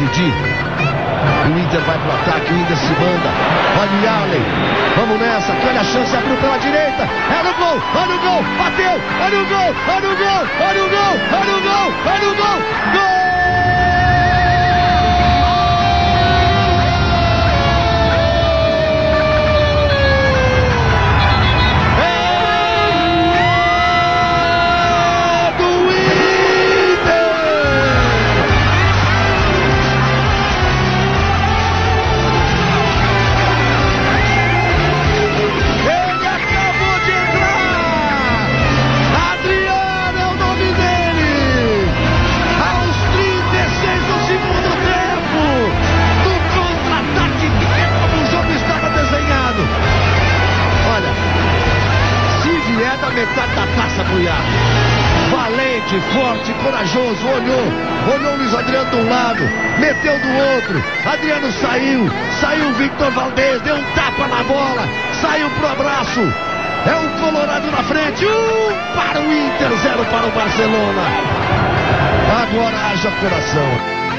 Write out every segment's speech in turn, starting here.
O Inter vai pro ataque, o Inter se manda. Olha o Allen. Vamos nessa, olha a chance, abriu pela direita. É no gol, olha o gol, bateu, olha o gol, olha o gol, olha o gol, olha o gol, olha o gol! Saiu, saiu o Victor Valdez, deu um tapa na bola, saiu pro abraço. É o Colorado na frente, um para o Inter, zero para o Barcelona. Agora haja coração.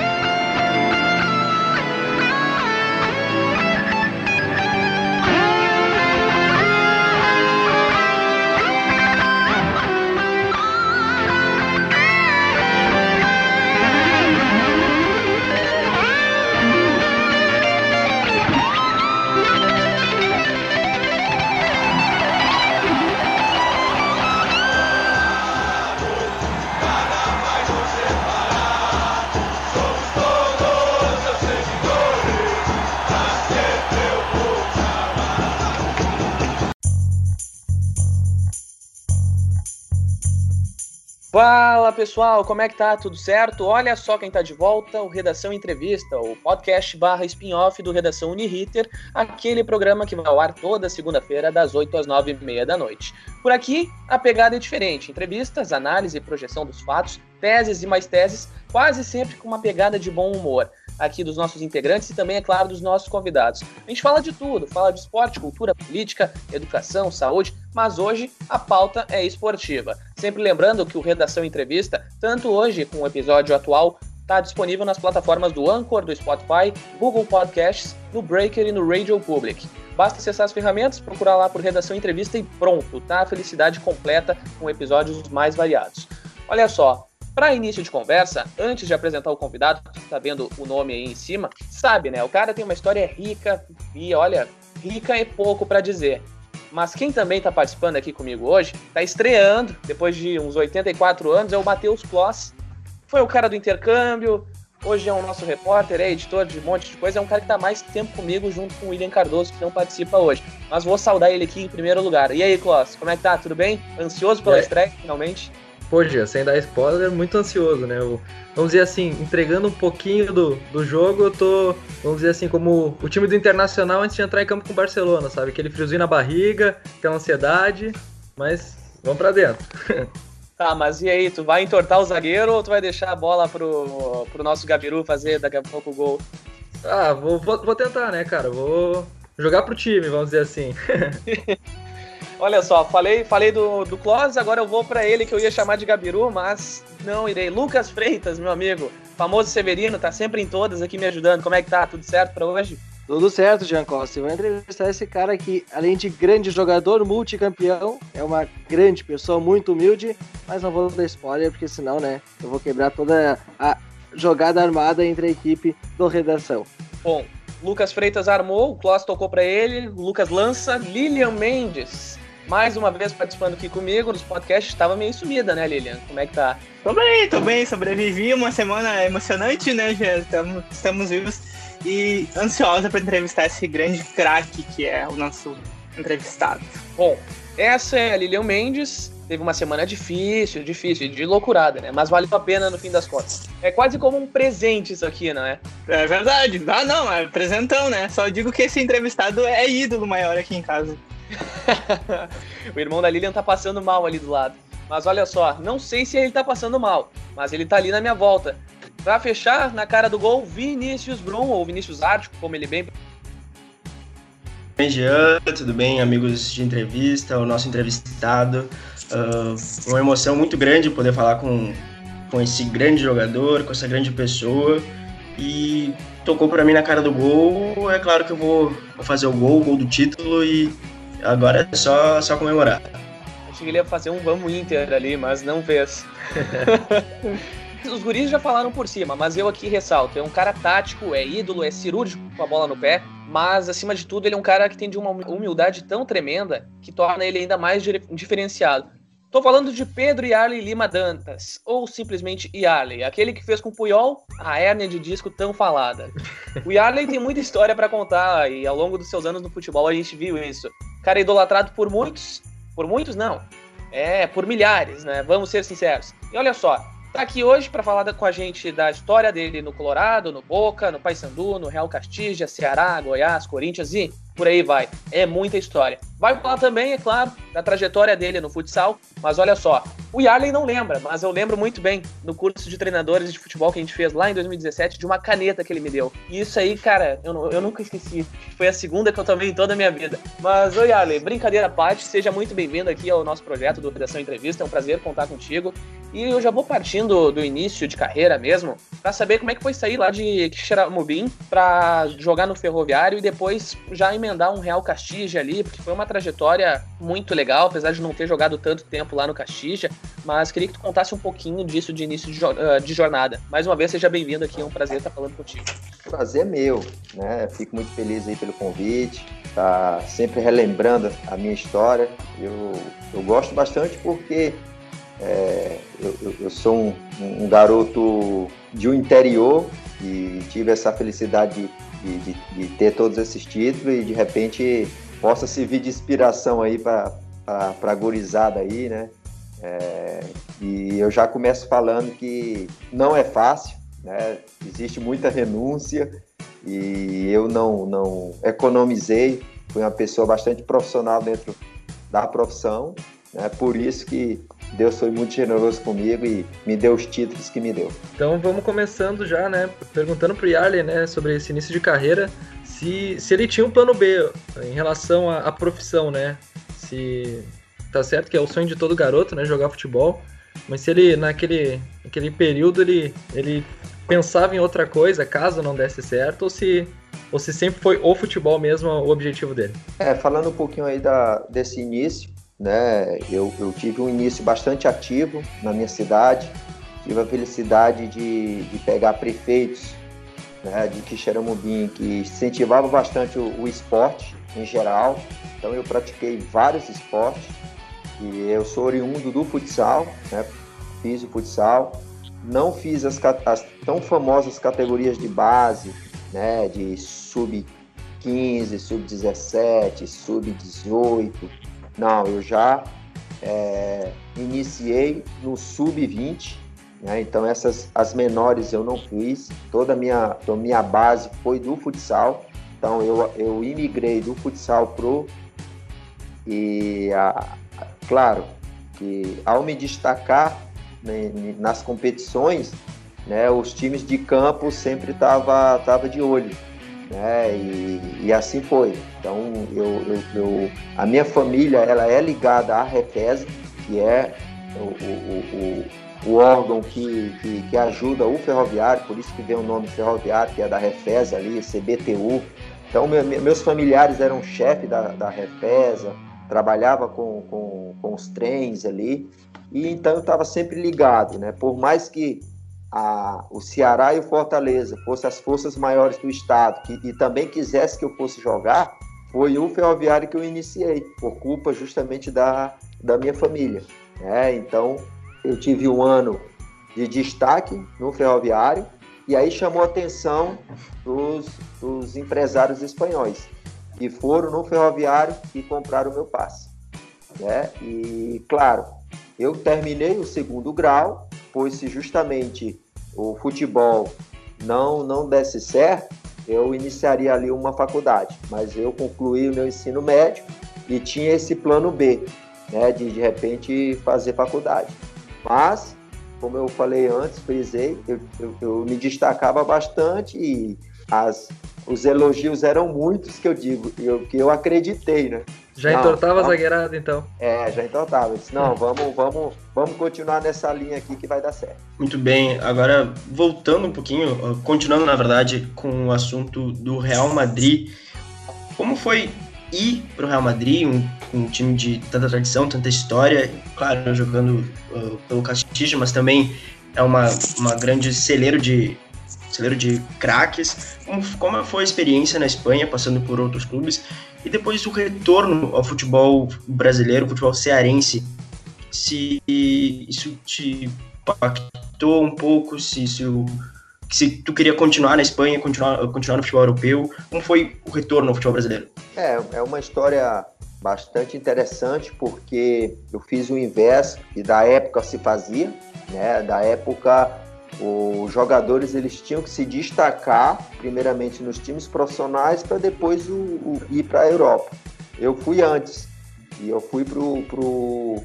Fala pessoal, como é que tá? Tudo certo? Olha só quem tá de volta, o Redação Entrevista, o podcast barra spin-off do Redação Uniriter, aquele programa que vai ao ar toda segunda-feira, das 8 às 9 e meia da noite. Por aqui, a pegada é diferente: entrevistas, análise e projeção dos fatos, teses e mais teses, quase sempre com uma pegada de bom humor aqui dos nossos integrantes e também, é claro, dos nossos convidados. A gente fala de tudo, fala de esporte, cultura, política, educação, saúde, mas hoje a pauta é esportiva. Sempre lembrando que o Redação Entrevista, tanto hoje com o episódio atual, está disponível nas plataformas do Anchor, do Spotify, Google Podcasts, no Breaker e no Radio Public. Basta acessar as ferramentas, procurar lá por Redação Entrevista e pronto, tá? A felicidade completa com episódios mais variados. Olha só, para início de conversa, antes de apresentar o convidado, que está vendo o nome aí em cima, sabe, né? O cara tem uma história rica e, olha, rica é pouco para dizer. Mas quem também está participando aqui comigo hoje, está estreando, depois de uns 84 anos, é o Matheus Kloss. Foi o cara do intercâmbio, hoje é o nosso repórter, é editor de um monte de coisa, é um cara que está mais tempo comigo junto com o William Cardoso, que não participa hoje. Mas vou saudar ele aqui em primeiro lugar. E aí, Kloss, como é que tá? Tudo bem? Ansioso pela é. estreia, finalmente? Gia, sem dar spoiler, muito ansioso, né? Eu, vamos dizer assim, entregando um pouquinho do, do jogo, eu tô, vamos dizer assim, como o time do Internacional antes de entrar em campo com o Barcelona, sabe? Aquele friozinho na barriga, aquela ansiedade, mas vamos pra dentro. Tá, mas e aí, tu vai entortar o zagueiro ou tu vai deixar a bola pro, pro nosso Gabiru fazer daqui a pouco o gol? Ah, vou, vou, vou tentar, né, cara? Vou jogar pro time, vamos dizer assim. Olha só, falei, falei do, do Close, agora eu vou para ele que eu ia chamar de Gabiru, mas não irei. Lucas Freitas, meu amigo, famoso Severino, tá sempre em todas aqui me ajudando. Como é que tá? Tudo certo para hoje? Tudo certo, Jean Costa. Eu vou entrevistar esse cara que, além de grande jogador, multicampeão, é uma grande pessoa, muito humilde, mas não vou dar spoiler, porque senão, né, eu vou quebrar toda a jogada armada entre a equipe do Redação. Bom, Lucas Freitas armou, o Klaus tocou para ele, o Lucas lança, Lilian Mendes mais uma vez participando aqui comigo nos podcasts. Estava meio sumida, né, Lilian? Como é que tá? Tô bem, tô bem. Sobrevivi uma semana emocionante, né? Já estamos, estamos vivos e ansiosa para entrevistar esse grande craque que é o nosso entrevistado. Bom, essa é a Lilian Mendes. Teve uma semana difícil, difícil, de loucurada, né? Mas valeu a pena no fim das contas. É quase como um presente isso aqui, não é? É verdade. Ah, não, é presentão, né? Só digo que esse entrevistado é ídolo maior aqui em casa. o irmão da Lilian tá passando mal ali do lado. Mas olha só, não sei se ele tá passando mal, mas ele tá ali na minha volta. Pra fechar, na cara do gol, Vinícius Brum, ou Vinícius Ártico, como ele bem. Bem, Jean, tudo bem, amigos de entrevista, o nosso entrevistado. Uh, uma emoção muito grande poder falar com com esse grande jogador, com essa grande pessoa. E tocou para mim na cara do gol. É claro que eu vou, vou fazer o gol, o gol do título e agora é só, só comemorar. Achei que ele ia fazer um vamos Inter ali, mas não fez. Os guris já falaram por cima, mas eu aqui ressalto: é um cara tático, é ídolo, é cirúrgico com a bola no pé, mas acima de tudo, ele é um cara que tem de uma humildade tão tremenda que torna ele ainda mais diferenciado. Tô falando de Pedro Yarley Lima Dantas, ou simplesmente Yarley, aquele que fez com o Puyol a hérnia de disco tão falada. O Yarley tem muita história para contar e ao longo dos seus anos no futebol a gente viu isso. Cara idolatrado por muitos, por muitos não, é, por milhares, né? Vamos ser sinceros. E olha só, tá aqui hoje para falar com a gente da história dele no Colorado, no Boca, no Paysandu, no Real Castilha, Ceará, Goiás, Corinthians e por aí vai. É muita história. Vai falar também, é claro, da trajetória dele no futsal, mas olha só, o Yarley não lembra, mas eu lembro muito bem no curso de treinadores de futebol que a gente fez lá em 2017 de uma caneta que ele me deu. E isso aí, cara, eu, eu nunca esqueci. Foi a segunda que eu tomei em toda a minha vida. Mas, oi Yarley, brincadeira à parte, seja muito bem-vindo aqui ao nosso projeto do Redação Entrevista, é um prazer contar contigo. E eu já vou partindo do início de carreira mesmo, para saber como é que foi sair lá de Quixeramobim para jogar no Ferroviário e depois já emendar um Real Castilha ali, porque foi uma trajetória muito legal, apesar de não ter jogado tanto tempo lá no Castilha, mas queria que tu contasse um pouquinho disso de início de, uh, de jornada. Mais uma vez, seja bem-vindo aqui, é um prazer estar falando contigo. Prazer meu, né? Fico muito feliz aí pelo convite, tá sempre relembrando a minha história. Eu, eu gosto bastante porque é, eu, eu, sou um, um, garoto de um interior e tive essa felicidade de, de, de, ter todos esses títulos e de repente possa servir de inspiração aí para a gurizada aí, né? É, e eu já começo falando que não é fácil, né? Existe muita renúncia e eu não, não economizei. Fui uma pessoa bastante profissional dentro da profissão, né? Por isso que Deus foi muito generoso comigo e me deu os títulos que me deu. Então vamos começando já, né? Perguntando pro Yarley, né, sobre esse início de carreira, se, se ele tinha um plano B em relação à, à profissão, né? Se tá certo que é o sonho de todo garoto, né, jogar futebol, mas se ele naquele, naquele período ele, ele pensava em outra coisa, caso não desse certo, ou se ou se sempre foi o futebol mesmo o objetivo dele? É, falando um pouquinho aí da, desse início, né? Eu, eu tive um início bastante ativo na minha cidade, tive a felicidade de, de pegar prefeitos né, de Quixeramobim que incentivavam bastante o, o, esporte em geral. Então eu pratiquei vários esportes e eu sou oriundo do futsal, né, fiz o futsal. Não fiz as, as tão famosas categorias de base, né, de sub 15, sub 17, sub 18, não, eu já é, iniciei no sub-20, né? então essas as menores eu não fiz. Toda a minha, a minha base foi do futsal. Então eu, eu imigrei do futsal pro e a, claro que ao me destacar né, nas competições, né, os times de campo sempre tava tava de olho né? E, e assim foi. Então, eu, eu, eu, a minha família ela é ligada à Refesa, que é o, o, o, o órgão que, que, que, ajuda o ferroviário, por isso que vem o nome ferroviário, que é da Refesa ali, CBTU. Então, meu, meus familiares eram chefe da, da Refesa, trabalhava com, com, com os trens ali, e então eu estava sempre ligado, né? Por mais que a, o Ceará e o Fortaleza fossem as forças maiores do estado que, e também quisesse que eu fosse jogar, foi o Ferroviário que eu iniciei, por culpa justamente da, da minha família. Né? Então, eu tive um ano de destaque no Ferroviário e aí chamou a atenção dos, dos empresários espanhóis, que foram no Ferroviário e compraram o meu passe. Né? E, claro, eu terminei o segundo grau, pois se justamente o futebol não, não desse certo, eu iniciaria ali uma faculdade. Mas eu concluí o meu ensino médio e tinha esse plano B, né, de de repente fazer faculdade. Mas, como eu falei antes, frisei, eu, eu, eu me destacava bastante e as, os elogios eram muitos que eu digo, eu, que eu acreditei, né? Já não, entortava a zagueirada, então? É, já entortava. Eu disse, não, vamos, vamos, vamos continuar nessa linha aqui que vai dar certo. Muito bem. Agora, voltando um pouquinho, continuando, na verdade, com o assunto do Real Madrid, como foi ir para o Real Madrid, um, um, time de tanta tradição, tanta história, claro, jogando uh, pelo Castilho, mas também é uma, uma grande celeiro de celeiro de craques. Como, como foi a experiência na Espanha, passando por outros clubes, e depois o retorno ao futebol brasileiro, futebol cearense, se isso te impactou um pouco, se, se, se tu queria continuar na Espanha, continuar, continuar no futebol europeu, como foi o retorno ao futebol brasileiro? É, é uma história bastante interessante porque eu fiz o inverso e da época se fazia, né? Da época os jogadores eles tinham que se destacar primeiramente nos times profissionais para depois o, o, ir para a Europa. Eu fui antes e eu fui pro, pro,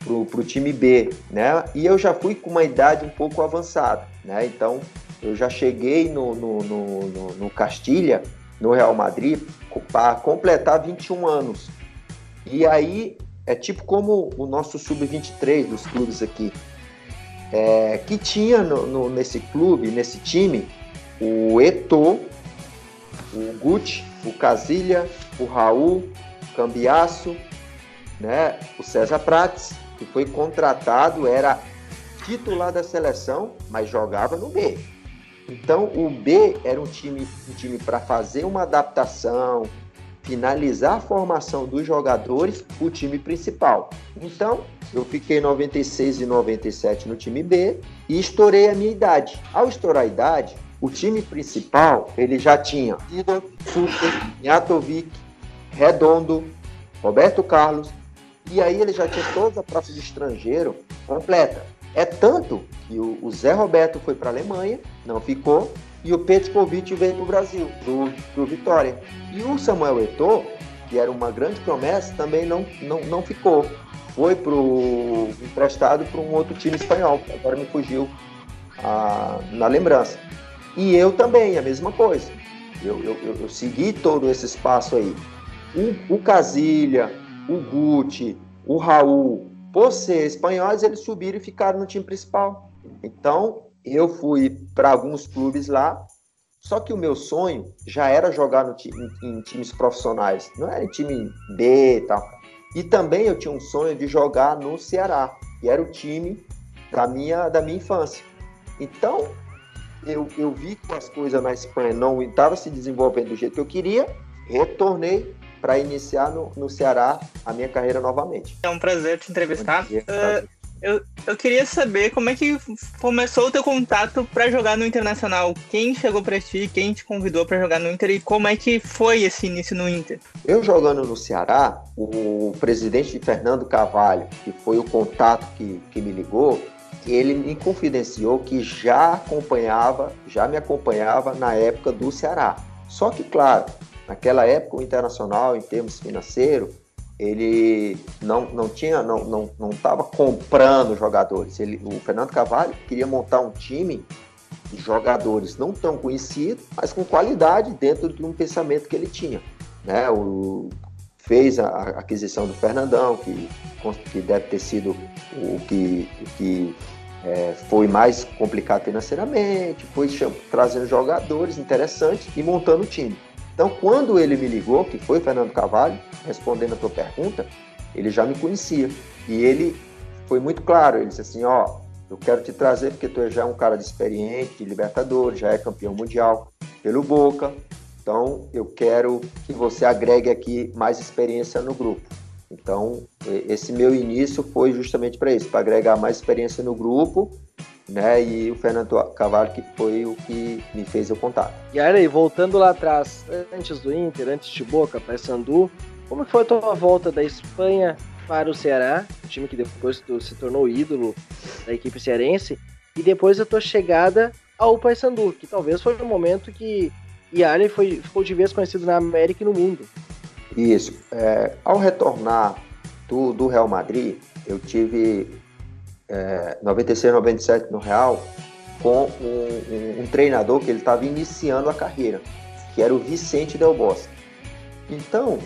pro, pro time B, né? E eu já fui com uma idade um pouco avançada, né? Então eu já cheguei no, no, no, no, no Castilha, no Real Madrid, para completar 21 anos. E aí é tipo como o nosso sub-23 dos clubes aqui é, que tinha no, no, nesse clube, nesse time, o Eto, o Gucci, o Casilha, o Raul, o Cambiaço, né, o César Prates, que foi contratado, era titular da seleção, mas jogava no B. Então o B era um time, um time para fazer uma adaptação, finalizar a formação dos jogadores, o time principal. Então eu fiquei 96 e 97 no time B e estourei a minha idade. Ao estourar a idade, o time principal ele já tinha Idor, Super, Njatovic, Redondo, Roberto Carlos e aí ele já tinha toda a praça de estrangeiro completa. É tanto que o, o Zé Roberto foi para a Alemanha, não ficou, e o Petkovic veio para o Brasil, para o Vitória. E o Samuel Eto'o, que era uma grande promessa, também não, não, não ficou foi pro emprestado para um outro time espanhol, agora me fugiu a, na lembrança. E eu também, a mesma coisa. Eu, eu, eu, eu segui todo esse espaço aí. O, o Casilha, o Guti, o Raul, por ser espanhóis, eles subiram e ficaram no time principal. Então, eu fui para alguns clubes lá, só que o meu sonho já era jogar no, em, em times profissionais, não era em time B e tal. E também eu tinha um sonho de jogar no Ceará, que era o time da minha, da minha infância. Então, eu, eu vi que as coisas na Espanha não estavam se desenvolvendo do jeito que eu queria, retornei para iniciar no, no Ceará a minha carreira novamente. É um prazer te entrevistar. Uh, eu, eu queria saber como é que começou o teu contato para jogar no Internacional. Quem chegou para ti, quem te convidou para jogar no Inter e como é que foi esse início no Inter? Eu jogando no Ceará, o presidente Fernando Carvalho, que foi o contato que, que me ligou, ele me confidenciou que já acompanhava, já me acompanhava na época do Ceará. Só que, claro, naquela época o Internacional, em termos financeiros, ele não, não tinha, não não não estava comprando jogadores. Ele, o Fernando Cavalli queria montar um time de jogadores não tão conhecidos, mas com qualidade dentro de um pensamento que ele tinha. Né? O, fez a, a aquisição do Fernandão, que, que deve ter sido o que, que é, foi mais complicado financeiramente, foi trazendo jogadores interessantes e montando o time. Então, quando ele me ligou, que foi Fernando Cavalho, respondendo a tua pergunta, ele já me conhecia. E ele foi muito claro, ele disse assim, ó, eu quero te trazer porque tu já é um cara de experiente, de Libertadores, já é campeão mundial pelo Boca. Então, eu quero que você agregue aqui mais experiência no grupo. Então, esse meu início foi justamente para isso, para agregar mais experiência no grupo né? E o Fernando Cavallo que foi o que me fez o contato. E aí, voltando lá atrás, antes do Inter, antes de Boca, Sandu, como foi a tua volta da Espanha para o Ceará, time que depois se tornou ídolo da equipe cearense, e depois a tua chegada ao Paysandu, que talvez foi o momento que Yali foi, ficou de vez conhecido na América e no mundo. Isso. É, ao retornar do, do Real Madrid, eu tive é, 96, 97 no Real, com um, um, um treinador que ele estava iniciando a carreira, que era o Vicente Del Bosque. Então,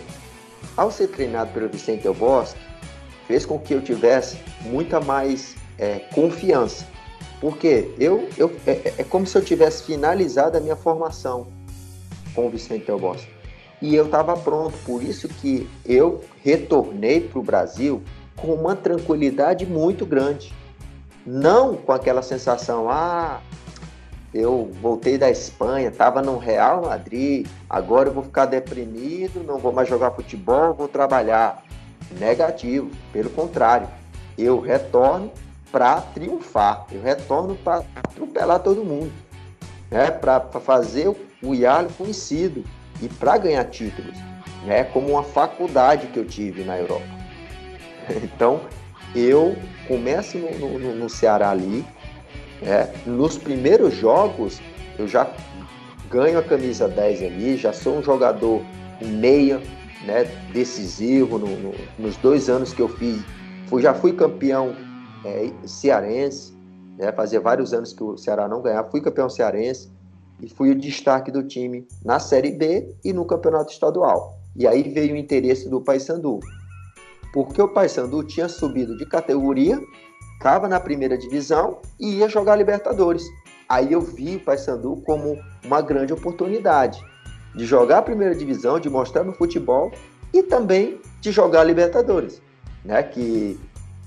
ao ser treinado pelo Vicente Del Bosque, fez com que eu tivesse muita mais é, confiança. Porque eu, eu é, é, é, como se eu tivesse finalizado a minha formação com o Vicente Del Bosque. E eu estava pronto, por isso que eu retornei para o Brasil com uma tranquilidade muito grande. Não com aquela sensação, ah, eu voltei da Espanha, estava no Real Madrid, agora eu vou ficar deprimido, não vou mais jogar futebol, vou trabalhar. Negativo, pelo contrário, eu retorno para triunfar, eu retorno para atropelar todo mundo, né? para fazer o Ialo conhecido e para ganhar títulos, né? como uma faculdade que eu tive na Europa. Então, eu começo no, no, no Ceará ali, é, nos primeiros jogos, eu já ganho a camisa 10 ali, já sou um jogador meia, né, decisivo no, no, nos dois anos que eu fiz. Fui, já fui campeão é, cearense, né, fazia vários anos que o Ceará não ganhava, fui campeão cearense e fui o destaque do time na Série B e no campeonato estadual. E aí veio o interesse do Paysandu, porque o Paysandu tinha subido de categoria estava na primeira divisão e ia jogar Libertadores. Aí eu vi o Paysandu como uma grande oportunidade de jogar a primeira divisão, de mostrar no futebol e também de jogar Libertadores, né? Que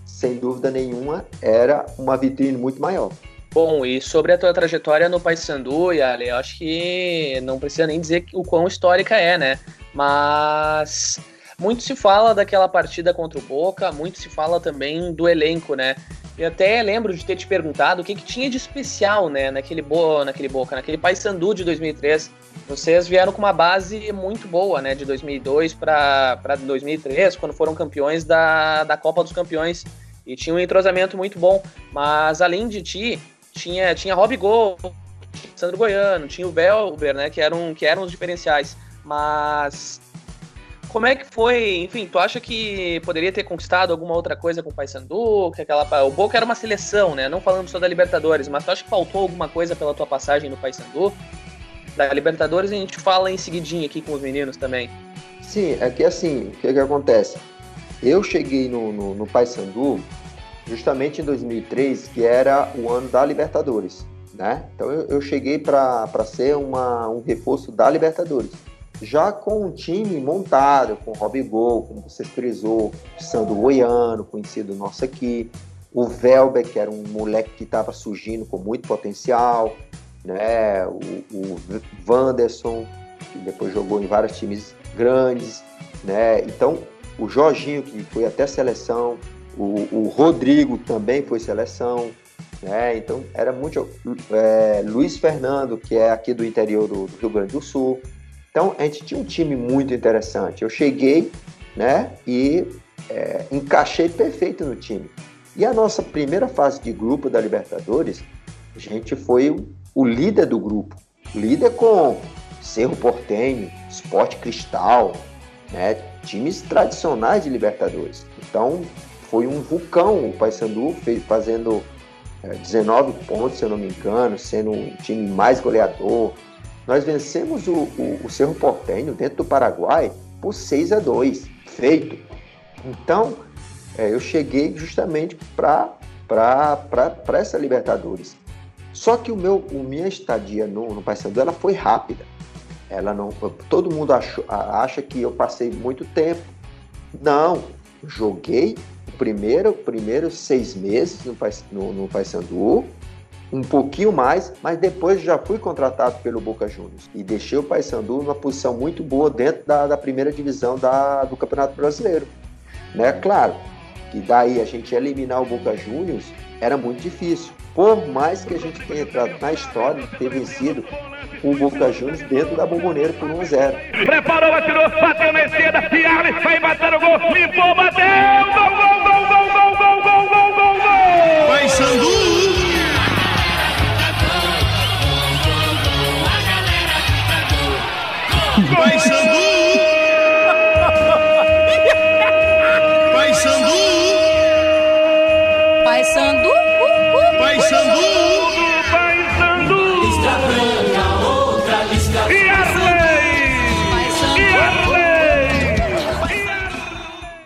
sem dúvida nenhuma era uma vitrine muito maior. Bom, e sobre a tua trajetória no Paysandu, Yale, eu acho que não precisa nem dizer o quão histórica é, né? Mas muito se fala daquela partida contra o Boca, muito se fala também do elenco, né? Eu até lembro de ter te perguntado o que, que tinha de especial, né, naquele, bo naquele Boca, naquele Paysandu de 2003. Vocês vieram com uma base muito boa, né, de 2002 para 2003, quando foram campeões da, da Copa dos Campeões. E tinha um entrosamento muito bom. Mas além de ti, tinha, tinha Rob Gol, Sandro Goiano, tinha o Velber, né, que eram, que eram os diferenciais. Mas como é que foi? Enfim, tu acha que poderia ter conquistado alguma outra coisa com o Paysandu? Que aquela o Boca era uma seleção, né? Não falando só da Libertadores, mas tu acha que faltou alguma coisa pela tua passagem no Paysandu? Da Libertadores a gente fala em seguidinho aqui com os meninos também. Sim, é que assim, o que, que acontece? Eu cheguei no, no, no Paysandu justamente em 2003, que era o ano da Libertadores, né? Então eu, eu cheguei para ser uma, um reforço da Libertadores já com um time montado, com Rob Gol, como você frisou, Sandro Goiano, conhecido nosso aqui, o Velber, que era um moleque que estava surgindo com muito potencial, né? o, o Wanderson, que depois jogou em vários times grandes, né? Então, o Jorginho, que foi até seleção, o, o Rodrigo também foi seleção, né? Então, era muito... É, Luiz Fernando, que é aqui do interior do, do Rio Grande do Sul, então, a gente tinha um time muito interessante. Eu cheguei né, e é, encaixei perfeito no time. E a nossa primeira fase de grupo da Libertadores, a gente foi o, o líder do grupo. Líder com Cerro Portenho, Sport Cristal, né, times tradicionais de Libertadores. Então, foi um vulcão o Paysandu fez, fazendo é, 19 pontos, se eu não me engano, sendo um time mais goleador, nós vencemos o, o, o Cerro Portenho dentro do Paraguai por 6 a 2 feito. Então, é, eu cheguei justamente para essa Libertadores. Só que o meu, o minha estadia no, no Paysandu ela foi rápida. Ela não, todo mundo achou, acha que eu passei muito tempo. Não, joguei o primeiro, primeiro seis meses no, no, no Paysandu um pouquinho mais, mas depois já fui contratado pelo Boca Juniors e deixei o Paysandu numa posição muito boa dentro da, da primeira divisão da, do Campeonato Brasileiro. Né? Claro que daí a gente eliminar o Boca Juniors era muito difícil. Por mais que a gente tenha entrado na história de ter vencido o Boca Juniors dentro da Bomboneira por 1 a 0. Preparou, atirou, bateu na esquerda, e Arlen vai bater o gol, limpou, bateu, gol, gol, gol, gol, gol, gol, gol, gol, gol, gol! Paysandu! Paysandu! Paysandu! Paysandu! Uh, uh. Paysandu! Paysandu! Lista branca, outra Pai branca.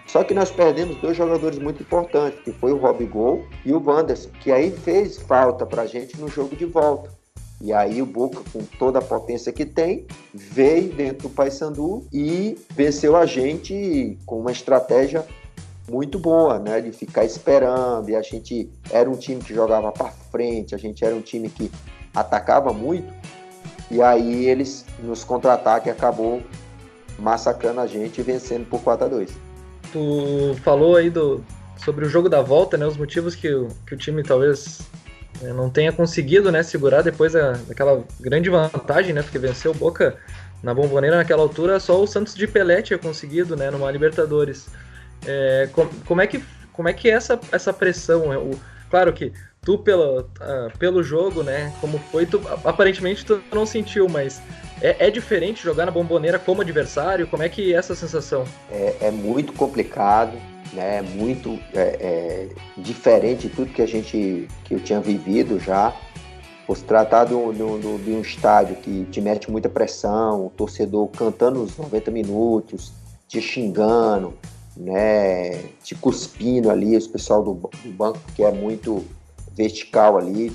E Só que nós perdemos dois jogadores muito importantes, que foi o Rob Gol e o Wanderson, que aí fez falta pra gente no jogo de volta e aí o Boca, com toda a potência que tem, veio dentro do Paysandu e venceu a gente com uma estratégia muito boa, né? De ficar esperando. E a gente era um time que jogava para frente, a gente era um time que atacava muito. E aí eles, nos contra-ataques, acabou massacrando a gente e vencendo por 4 a 2 Tu falou aí do, sobre o jogo da volta, né? Os motivos que, que o time talvez não tenha conseguido né, segurar depois da, daquela grande vantagem, né? Porque venceu o Boca na bomboneira naquela altura, só o Santos de Pelé tinha conseguido, né? Numa Libertadores. É, com- como é que como é que é essa, essa pressão? é, o, claro que tu pelo, ah, pelo jogo, né? Como foi, tu, aparentemente tu não sentiu, mas é, é diferente jogar na bomboneira como adversário? Como é que é essa sensação? é, é muito complicado, né? Muito é, é, diferente de tudo que a gente que eu tinha vivido já. Por se tratar de um, de um- de um estádio que te mete muita pressão, o torcedor cantando os 90 minutos, te xingando, né? Te cuspindo ali, os pessoal do, do banco que é muito vertical ali,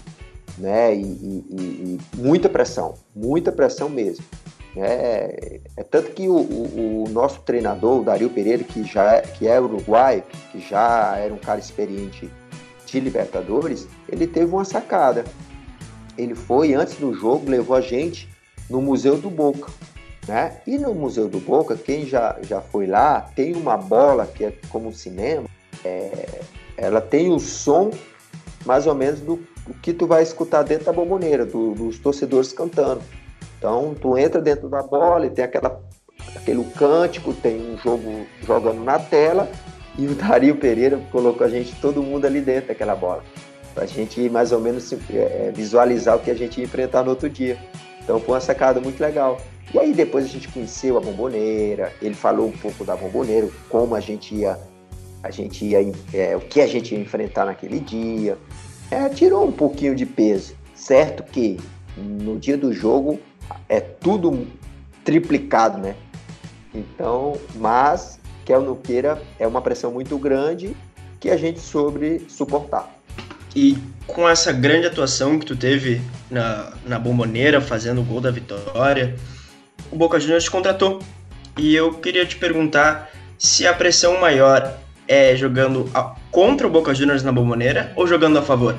né? E- e- e muita pressão, muita pressão mesmo. É, é tanto que o, o- o nosso treinador, o Dario Pereira, que já é, que é uruguaio, que já era um cara experiente de Libertadores, ele teve uma sacada. Ele foi, antes do jogo, levou a gente no Museu do Boca. Né? E no Museu do Boca, quem já, já foi lá, tem uma bola que é como um cinema, é, ela tem o som mais ou menos do, do que tu vai escutar dentro da bomboneira, do- dos torcedores cantando. Então, tu entra dentro da bola e tem aquela, aquele cântico, tem um jogo jogando na tela e o Dario Pereira colocou a gente, todo mundo ali dentro daquela bola. Pra gente mais ou menos é, é, visualizar o que a gente ia enfrentar no outro dia. Então foi uma sacada muito legal. E aí depois a gente conheceu a bomboneira, ele falou um pouco da bomboneira, como a gente ia, a gente ia, é, o que a gente ia enfrentar naquele dia. É, tirou um pouquinho de peso. Certo que no dia do jogo é tudo triplicado, né? Então, mas, quer ou não queira, é uma pressão muito grande que a gente soube suportar. E com essa grande atuação que tu teve na, na bomboneira, fazendo o gol da vitória, o Boca Juniors te contratou. E eu queria te perguntar se a pressão maior é jogando a- contra o Boca Juniors na bomboneira ou jogando a favor?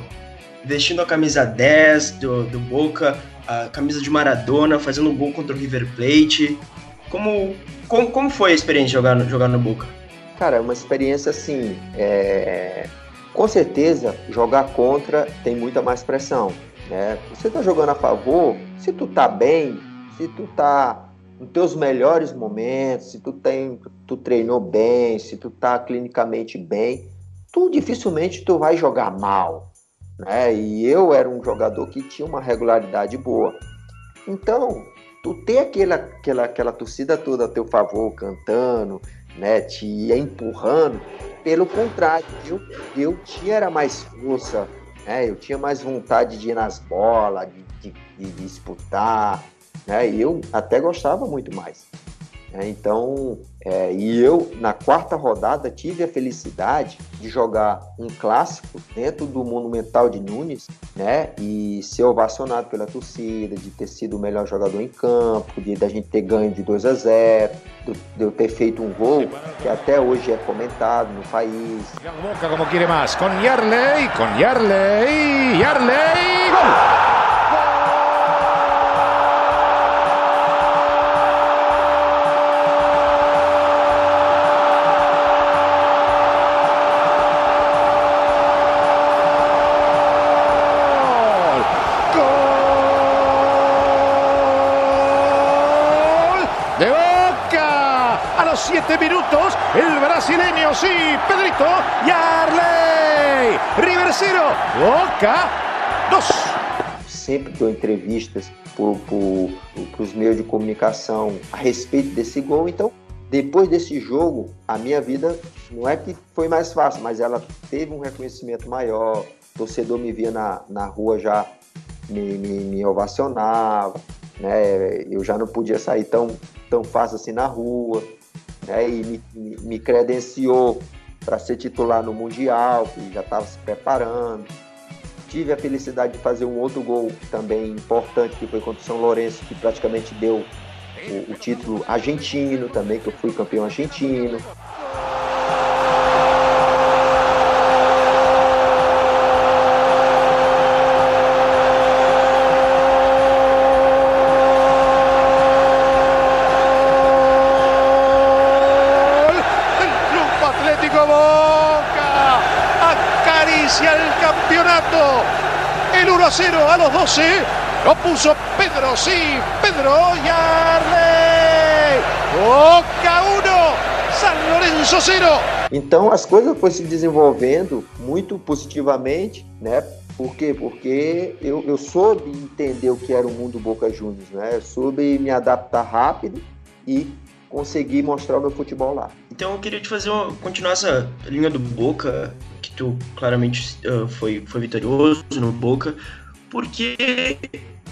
Vestindo a camisa 10 do, do Boca, a camisa de Maradona, fazendo um gol contra o River Plate. Como, como, como foi a experiência de jogar no, jogar no Boca? Cara, é uma experiência assim. é, Com certeza, jogar contra tem muita mais pressão. Né? Você tá jogando a favor, se tu tá bem, se tu tá nos teus melhores momentos, se tu, tem, tu treinou bem, se tu tá clinicamente bem, tu dificilmente tu vai jogar mal. Né? E eu era um jogador que tinha uma regularidade boa. Então, tu ter aquela, aquela, aquela torcida toda a teu favor, cantando, né, te empurrando, pelo contrário, eu, eu tinha era mais força, né, eu tinha mais vontade de ir nas bolas, de, de, de disputar, né, e eu até gostava muito mais. Né, então, é, e eu, na quarta rodada, tive a felicidade de jogar um clássico dentro do Monumental de Nunes, né? E ser ovacionado pela torcida, de ter sido o melhor jogador em campo, de da gente ter ganho de 2 a 0, de, de eu ter feito um gol que até hoje é comentado no país. Como quiere más. Con Yarley, con Yarley, Yarley. ¡Gol! minutos. El brasileño, sí, Pedrito. Y Arley. Riversino. Boca. 2. Sempre dou entrevistas para os meios de comunicação a respeito desse gol. Então, depois desse jogo, a minha vida não é que foi mais fácil, mas ela teve um reconhecimento maior. O torcedor me via na, na rua já me, me, me, ovacionava, né? Eu já não podia sair tão, tão fácil assim na rua né, e me, me, credenciou para ser titular no Mundial, que já estava se preparando. Tive a felicidade de fazer um outro gol também importante, que foi contra o São Lourenço, que praticamente deu o, o título argentino também, que eu fui campeão argentino. El Club Atlético Boca acaricia el campeonato. El 1 a 0 a los 12 lo puso Pedro, sí, Pedro Yarley. Boca 1, San Lorenzo 0. Então as coisas foram se desenvolvendo muito positivamente, né? Por quê? Porque eu, eu soube entender o que era o mundo Boca Juniors, né? Eu soube me adaptar rápido e conseguir mostrar o meu futebol lá. Então eu queria te fazer uma, continuar essa linha do Boca, que tu claramente uh, foi, foi vitorioso no Boca, porque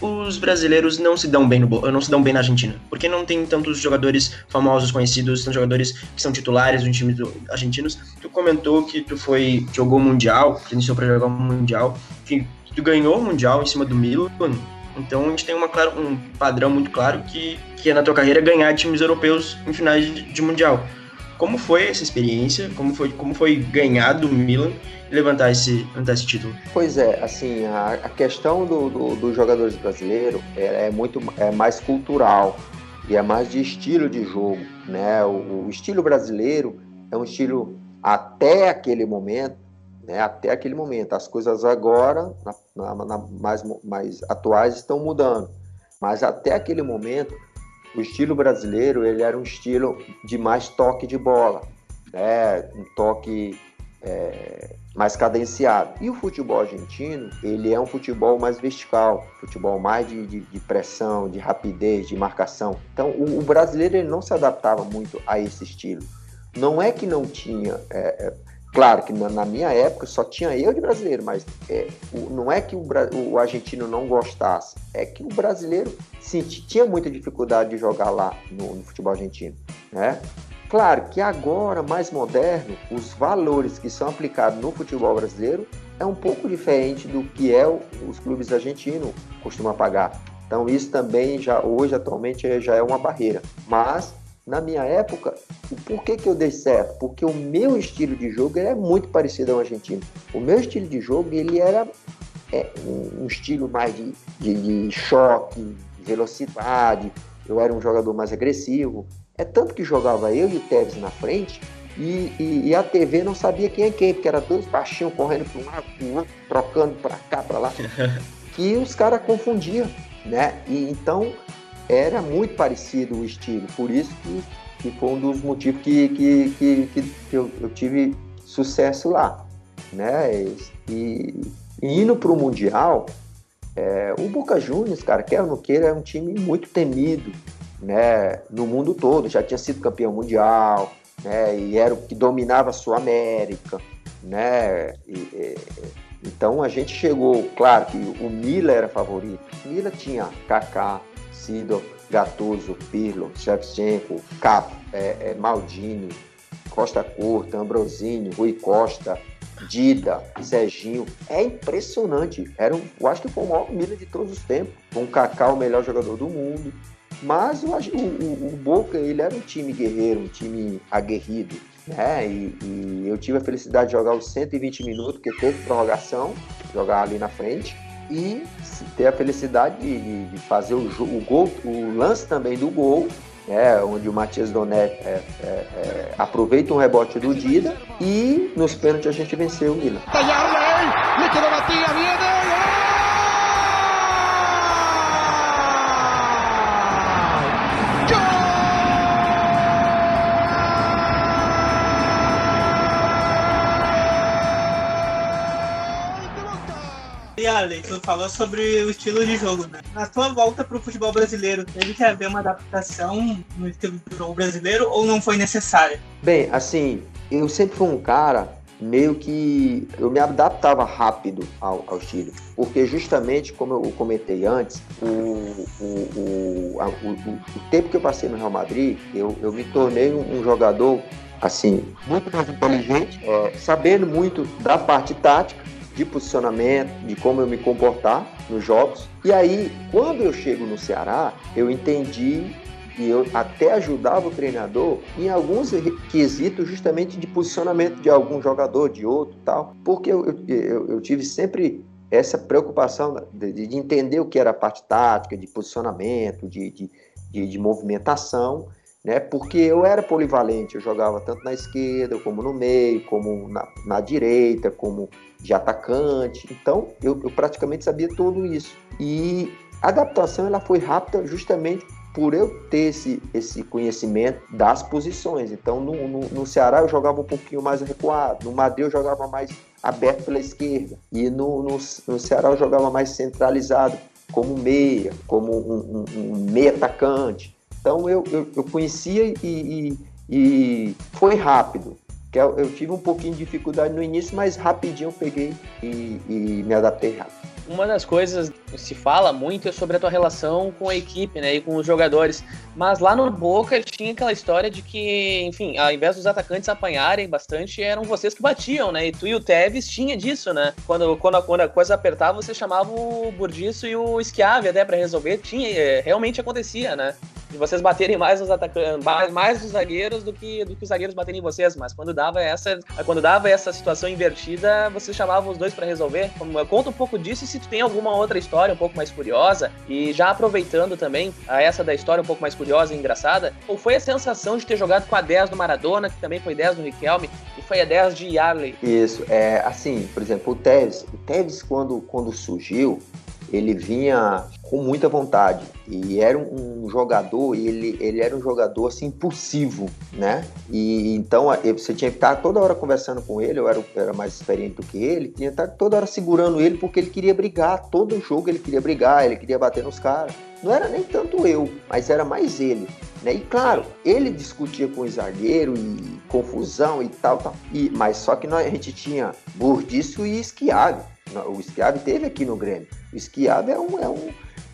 os brasileiros não se dão bem no não se dão bem na Argentina? Porque não tem tantos jogadores famosos, conhecidos, tantos jogadores que são titulares no time do, argentinos. Tu comentou que tu foi jogou mundial, que iniciou para jogar o mundial, que tu ganhou o mundial em cima do Milan. Então a gente tem uma, um padrão muito claro que, que é na tua carreira ganhar times europeus em finais de, de mundial. Como foi essa experiência? Como foi, como foi ganhar do Milan e levantar esse, levantar esse título? Pois é, assim, a, a questão do, do- dos jogadores brasileiros é, é muito é mais cultural e é mais de estilo de jogo, né? O, o estilo brasileiro é um estilo até aquele momento, né? Até aquele momento. As coisas agora, na- na- na- mais, mais atuais, estão mudando, mas até aquele momento o estilo brasileiro ele era um estilo de mais toque de bola, né? Um toque é, mais cadenciado. E o futebol argentino, ele é um futebol mais vertical, futebol mais de, de- de pressão, de rapidez, de marcação. Então, o, o brasileiro ele não se adaptava muito a esse estilo. Não é que não tinha, é, é, claro que na, minha época só tinha eu de brasileiro, mas é, o- não é que o, o argentino não gostasse, é que o brasileiro sim, tinha muita dificuldade de jogar lá no, no futebol argentino, né? Claro que agora, mais moderno, os valores que são aplicados no futebol brasileiro é um pouco diferente do que é o- os clubes argentinos costumam pagar. Então isso também já hoje atualmente já é uma barreira. Mas na minha época, o porquê que eu dei certo? Porque o meu estilo de jogo é muito parecido ao argentino. O meu estilo de jogo ele era é, um, um estilo mais de, de, de choque, de velocidade. Eu era um jogador mais agressivo. É tanto que jogava eu e o Tevez na frente e, e- e a TV não sabia quem é quem, porque era dois baixinhos correndo para um lado, para outro, trocando para cá, para lá, que os caras confundiam, né? E então era muito parecido o estilo, por isso que, que foi um dos motivos que, que, que, que- eu, eu tive sucesso lá, né? E, e indo para o Mundial, é, o Boca Juniors, cara, quer ou não queira, é um time muito temido, né, no mundo todo. Já tinha sido campeão mundial, né, e era o que dominava a Sul-América, né. e- e- então a gente chegou, claro que o Mila era favorito. Mila tinha Kaká, Sidor, Gattuso, Pirlo, Shevchenko, Capo, é, é, Maldini, Costa Curta, Ambrosini, Rui Costa, Dida, Serginho. É impressionante. Era, eu acho que foi o maior Milan de todos os tempos. Com Kaká, o melhor jogador do mundo. Mas o, o- o Boca, ele era um time guerreiro, um time aguerrido. Né? E, e eu tive a felicidade de jogar os 120 minutos, porque teve prorrogação, jogar ali na frente. E ter a felicidade de, de- fazer o, o gol, o lance também do gol, né, onde o Matias Donet é, é, é, aproveita um rebote do Dida e nos pênaltis a gente venceu o Milan. Tu falou sobre o estilo de jogo, né? Na tua volta pro futebol brasileiro, teve que haver uma adaptação no estilo de jogo brasileiro ou não foi necessária? Bem, assim, eu sempre fui um cara meio que eu me adaptava rápido ao, ao estilo, porque justamente como eu comentei antes, o, o, o, a, o, o tempo que eu passei no Real Madrid, eu, eu me tornei um, um jogador assim muito mais inteligente, é, sabendo muito da parte tática, de posicionamento, de como eu me comportar nos jogos. E aí, quando eu chego no Ceará, eu entendi e eu até ajudava o treinador em alguns quesitos justamente de posicionamento de algum jogador, de outro tal, porque eu, eu, eu tive sempre essa preocupação de, de, entender o que era a parte tática, de posicionamento, de, de, de, de movimentação, né? Porque eu era polivalente, eu jogava tanto na esquerda, como no meio, como na, na direita, como de atacante. Então, eu, eu praticamente sabia tudo isso. E a adaptação ela foi rápida justamente por eu ter esse, esse conhecimento das posições. Então, no, no, no, Ceará eu jogava um pouquinho mais recuado, no Madrid eu jogava mais aberto pela esquerda, e no, no, no Ceará eu jogava mais centralizado, como meia, como um, um, um meia atacante. Então, eu, eu, eu conhecia e, e, e foi rápido. Eu, eu, tive um pouquinho de dificuldade no início, mas rapidinho eu peguei e, e me adaptei rápido uma das coisas que se fala muito é sobre a tua relação com a equipe, né, e com os jogadores. Mas lá no Boca tinha aquela história de que, enfim, ao invés dos atacantes apanharem bastante, eram vocês que batiam, né? E tu e o Tevez tinha disso, né? Quando, quando, a, quando a coisa apertava, você chamava o Burdiço e o Schiavi até para resolver. Tinha, é, realmente acontecia, né? de vocês baterem mais nos atacantes, mais, mais nos zagueiros do que, do que os zagueiros baterem em vocês, mas quando dava essa, quando dava essa situação invertida, vocês chamavam os dois para resolver. Conta um pouco disso e se tu tem alguma outra história um pouco mais curiosa e já aproveitando também a essa da história um pouco mais curiosa e engraçada, qual foi a sensação de ter jogado com a 10 do Maradona, que também foi 10 do Riquelme e foi a 10 de Yarley? Isso, é assim, por exemplo, o Tevez, o Tevez quando quando surgiu, ele vinha com muita vontade e era um, jogador ele, ele era um jogador assim impulsivo né e então você tinha que estar toda hora conversando com ele eu era, era mais experiente do que ele tinha que estar toda hora segurando ele porque ele queria brigar todo jogo ele queria brigar ele queria bater nos caras não era nem tanto eu mas era mais ele né? E claro, ele discutia com o zagueiro e confusão e tal, tal. E, mas só que nós, a gente tinha Burdício e Esquiave. O Esquiave teve aqui no Grêmio. O Esquiave é um, é um,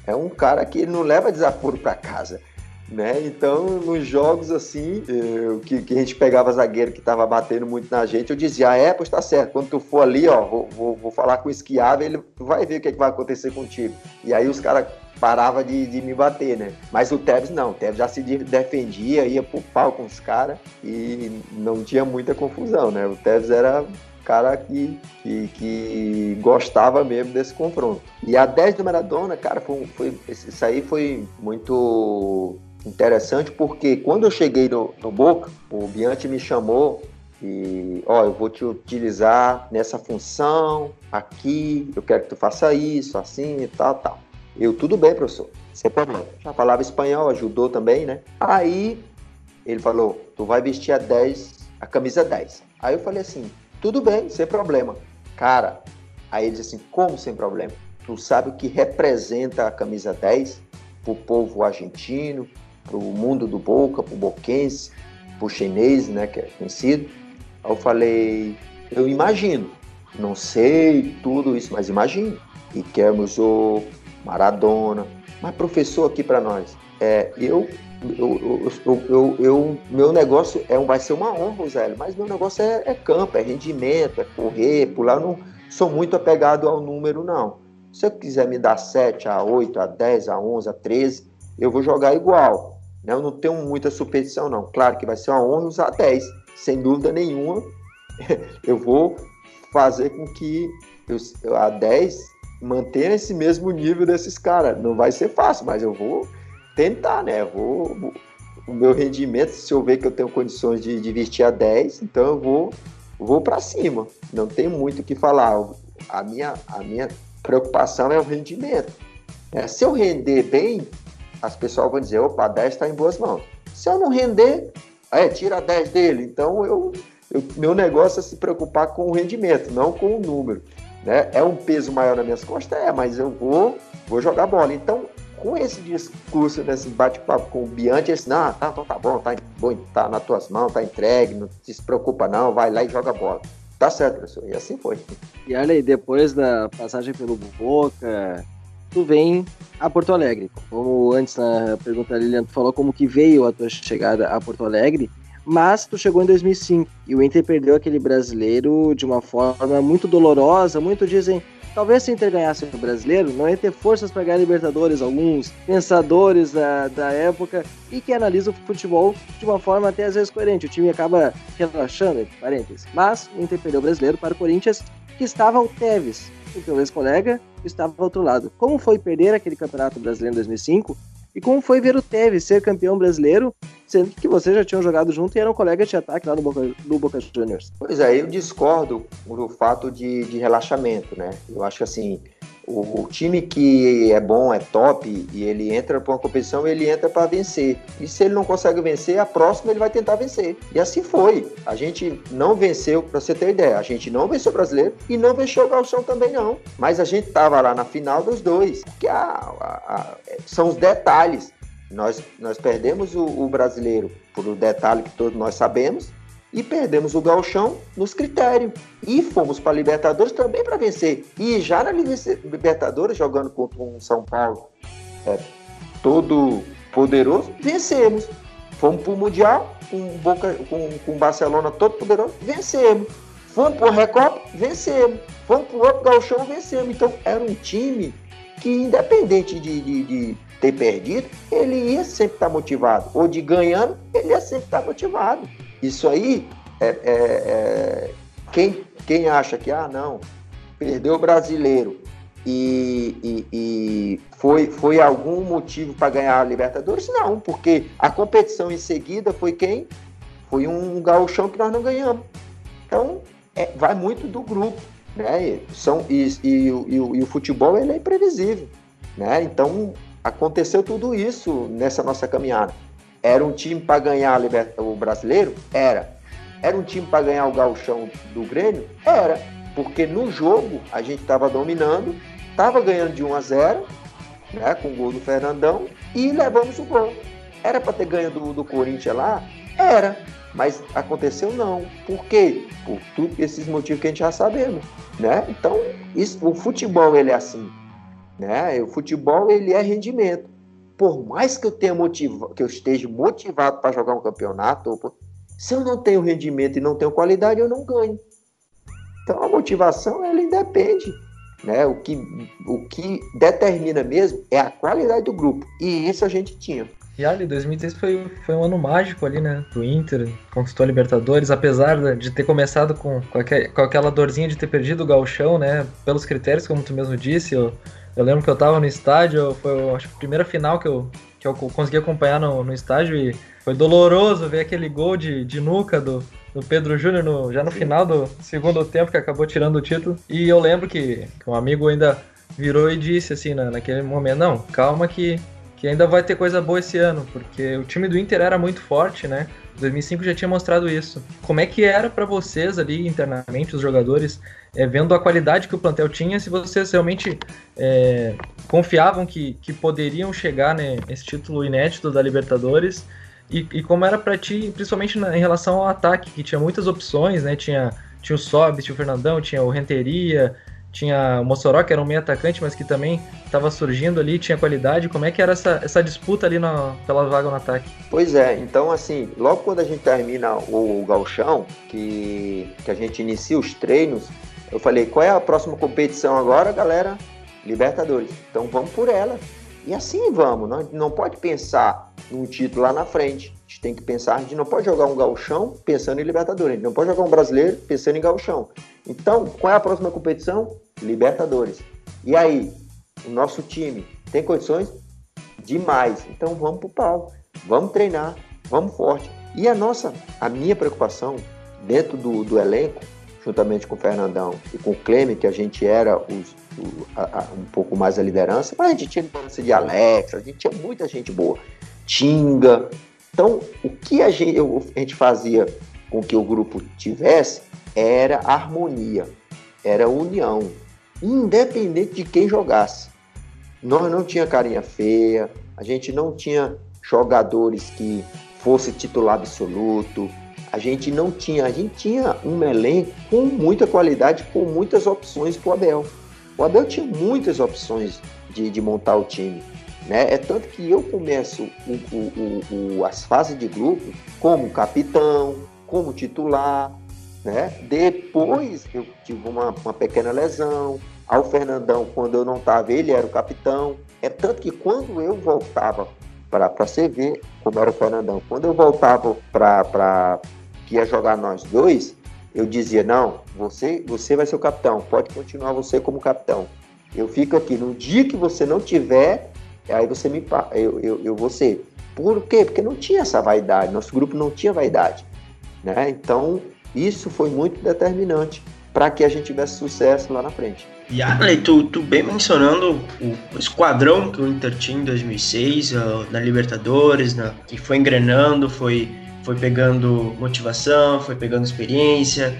é um cara que não leva desaforo para casa. Né? Então, nos jogos assim, eu, que, que, a gente pegava zagueiro que estava batendo muito na gente, eu dizia: ah, é, pois tá certo, quando tu for ali, ó, vou, vou, vou falar com o esquiável, ele vai ver o que, é que vai acontecer contigo. E aí os caras paravam de, de, me bater, né? Mas o Tevez não, o Tevez já se defendia, ia pro pau com os caras e não tinha muita confusão, né? O Tevez era cara que, que, que, gostava mesmo desse confronto. E a 10 do Maradona, cara, foi, foi, isso aí foi muito interessante porque quando eu cheguei no, no Boca, o Bianchi me chamou e, ó, eu vou te utilizar nessa função aqui, eu quero que tu faça isso, assim e tal, tal. Eu, tudo bem, professor, sem problema. Já falava espanhol, ajudou também, né? Aí ele falou, tu vai vestir a 10, a camisa 10. Aí eu falei assim, tudo bem, sem problema. Cara, aí ele disse assim: como sem problema? Tu sabe o que representa a camisa 10 pro povo argentino, pro mundo do Boca, pro boquense, pro chinês, né, que é conhecido. Aí eu falei: eu imagino. Não sei tudo isso, mas imagino. E queremos o Maradona. Mas professor aqui para nós, é, eu eu, eu, eu, eu, meu negócio é, vai ser uma honra, Zélio, mas meu negócio é, é, campo, é rendimento, é correr, pular. Eu não sou muito apegado ao número, não. Se eu quiser me dar 7, a 8, a 10, a 11, a 13, eu vou jogar igual. Né? Eu não tenho muita superstição, não. Claro que vai ser uma honra usar 10, sem dúvida nenhuma. eu vou fazer com que eu, a 10 mantenha esse mesmo nível desses caras. Não vai ser fácil, mas eu vou tentar, né? Vou, o meu rendimento, se eu ver que eu tenho condições de, de vestir a 10, então eu vou, vou para cima. Não tem muito o que falar. A minha, a minha preocupação é o rendimento. É, se eu render bem, as pessoas vão dizer, opa, a 10 está em boas mãos. Se eu não render, é, tira a 10 dele. Então eu, eu, meu negócio é se preocupar com o rendimento, não com o número. Né? É um peso maior nas minhas costas? É, mas eu vou, vou jogar bola. Então, com esse discurso, nesse bate-papo com o Bianchi, ele disse, não, tá, então tá bom, tá, bom, tá nas tuas mãos, tá entregue, não se preocupa não, vai lá e joga bola. Tá certo, professor. E assim foi. E olha aí, depois da passagem pelo Boca, tu vem a Porto Alegre. Como antes na pergunta Lilian, tu falou como que veio a tua chegada a Porto Alegre, mas tu chegou em 2005 e o Inter perdeu aquele brasileiro de uma forma muito dolorosa. Muitos dizem, talvez se o Inter ganhasse o brasileiro, não ia ter forças para ganhar Libertadores. Alguns pensadores da, da época e que analisam o futebol de uma forma até às vezes coerente. O time acaba relaxando, entre parênteses. Mas o Inter perdeu o brasileiro para o Corinthians, que estava o Tevez, o teu ex-colega, estava ao outro lado. Como foi perder aquele campeonato brasileiro em 2005? E como foi ver o Tevez ser campeão brasileiro, sendo que vocês já tinham jogado junto e eram colegas de ataque lá no Boca, no Boca Juniors? Pois é, eu discordo do fato de, de relaxamento, né? Eu acho que assim, o, o, time que é bom, é top, e ele entra para uma competição, ele entra para vencer. E se ele não consegue vencer, a próxima ele vai tentar vencer. E assim foi. A gente não venceu, para você ter ideia, a gente não venceu o brasileiro e não venceu o Galchão também não. Mas a gente tava lá na final dos dois. Que a, a, a, são os detalhes. Nós, nós perdemos o, o brasileiro por um detalhe que todos nós sabemos, e perdemos o galchão nos critérios. E fomos para a Libertadores também para vencer. E já na Libertadores, jogando contra um São Paulo é, todo poderoso, vencemos. Fomos para o Mundial com, Boca, com, com Barcelona todo poderoso, vencemos. Fomos para o Recopa, vencemos. Fomos para o outro galchão, vencemos. Então era um time que, independente de, de, de ter perdido, ele ia sempre estar motivado. Ou de ganhando, ele ia sempre estar motivado. Isso aí, é, é, é, quem, quem acha que, ah, não, perdeu o brasileiro e, e, e foi, foi algum motivo para ganhar a Libertadores? Não, porque a competição em seguida foi quem? Foi um gauchão que nós não ganhamos. Então, é, vai muito do grupo. Né? São, e, e, e, e, o futebol ele é imprevisível. Né? Então, aconteceu tudo isso nessa nossa caminhada. Era um time para ganhar o brasileiro? Era. Era um time para ganhar o gauchão do Grêmio? Era. Porque no jogo a gente estava dominando, estava ganhando de 1 a 0, né, com o gol do Fernandão, e levamos o gol. Era para ter ganho do, do Corinthians lá? Era. Mas aconteceu não. Por quê? Por tudo esses motivos que a gente já sabemos. Né? Então, isso, o futebol ele é assim. Né? O futebol ele é rendimento por mais que eu tenha motivo, que eu esteja motivado para jogar um campeonato, se eu não tenho rendimento e não tenho qualidade, eu não ganho. Então a motivação ela independe, né? O que o que determina mesmo é a qualidade do grupo e isso a gente tinha. E ali, 2003 foi, foi um ano mágico ali, né? Pro Inter, conquistou a Libertadores, apesar de ter começado com, com aquela dorzinha de ter perdido o galchão, né? Pelos critérios, como tu mesmo disse, eu, eu lembro que eu tava no estádio, foi acho, a primeira final que eu, que eu consegui acompanhar no, no estádio e foi doloroso ver aquele gol de, de nuca do, do Pedro Júnior no, já no final do segundo tempo, que acabou tirando o título. E eu lembro que, que um amigo ainda virou e disse assim na, naquele momento, não, calma que, que ainda vai ter coisa boa esse ano, porque o time do Inter era muito forte, né? 2005 já tinha mostrado isso. Como é que era para vocês ali internamente, os jogadores, é, vendo a qualidade que o plantel tinha, se vocês realmente é, confiavam que, que poderiam chegar né, nesse título inédito da Libertadores, e, e como era para ti, principalmente na, em relação ao ataque, que tinha muitas opções, né? Tinha, tinha o Sob, tinha o Fernandão, tinha o Renteria, tinha o Mossoró, que era um meio atacante, mas que também estava surgindo ali, tinha qualidade. Como é que era essa, essa disputa ali na, pela vaga no ataque? Pois é, então assim, logo quando a gente termina o, o galchão, que, que a gente inicia os treinos, eu falei, qual é a próxima competição agora, galera? Libertadores. Então vamos por ela. E assim vamos, não, não pode pensar num título lá na frente. A gente tem que pensar, a gente não pode jogar um gauchão pensando em Libertadores, a gente não pode jogar um brasileiro pensando em gauchão. Então, qual é a próxima competição? Libertadores. E aí, o nosso time tem condições? Demais. Então vamos pro pau. Vamos treinar, vamos forte. E a nossa, a minha preocupação dentro do, do elenco, juntamente com o Fernandão e com o Cleme, que a gente era os, o, a, a, um pouco mais a liderança, mas a gente tinha liderança de Alex, a gente tinha muita gente boa. Tinga. Então, o que a gente, a gente fazia com que o grupo tivesse era harmonia, era união, independente de quem jogasse. Nós não tinha carinha feia, a gente não tinha jogadores que fosse titular absoluto, a gente não tinha, a gente tinha um elenco com muita qualidade, com muitas opções para o Abel. O Abel tinha muitas opções de, de montar o time. Né? É tanto que eu começo o, o, o, as fases de grupo como capitão, como titular. Né? Depois eu tive uma, uma pequena lesão. Ao Fernandão, quando eu não estava, ele era o capitão. É tanto que quando eu voltava para você ver como era o Fernandão, quando eu voltava para que ia jogar nós dois, eu dizia: não, você, você vai ser o capitão, pode continuar você como capitão. Eu fico aqui. No dia que você não tiver, aí você me eu, eu, eu vou ser. Por quê? Porque não tinha essa vaidade, nosso grupo não tinha vaidade. Né? Então, isso foi muito determinante para que a gente tivesse sucesso lá na frente. E Arley, tu, tu bem mencionando o esquadrão que o Inter tinha em 2006, na Libertadores, na, que foi engrenando, foi, foi pegando motivação, foi pegando experiência,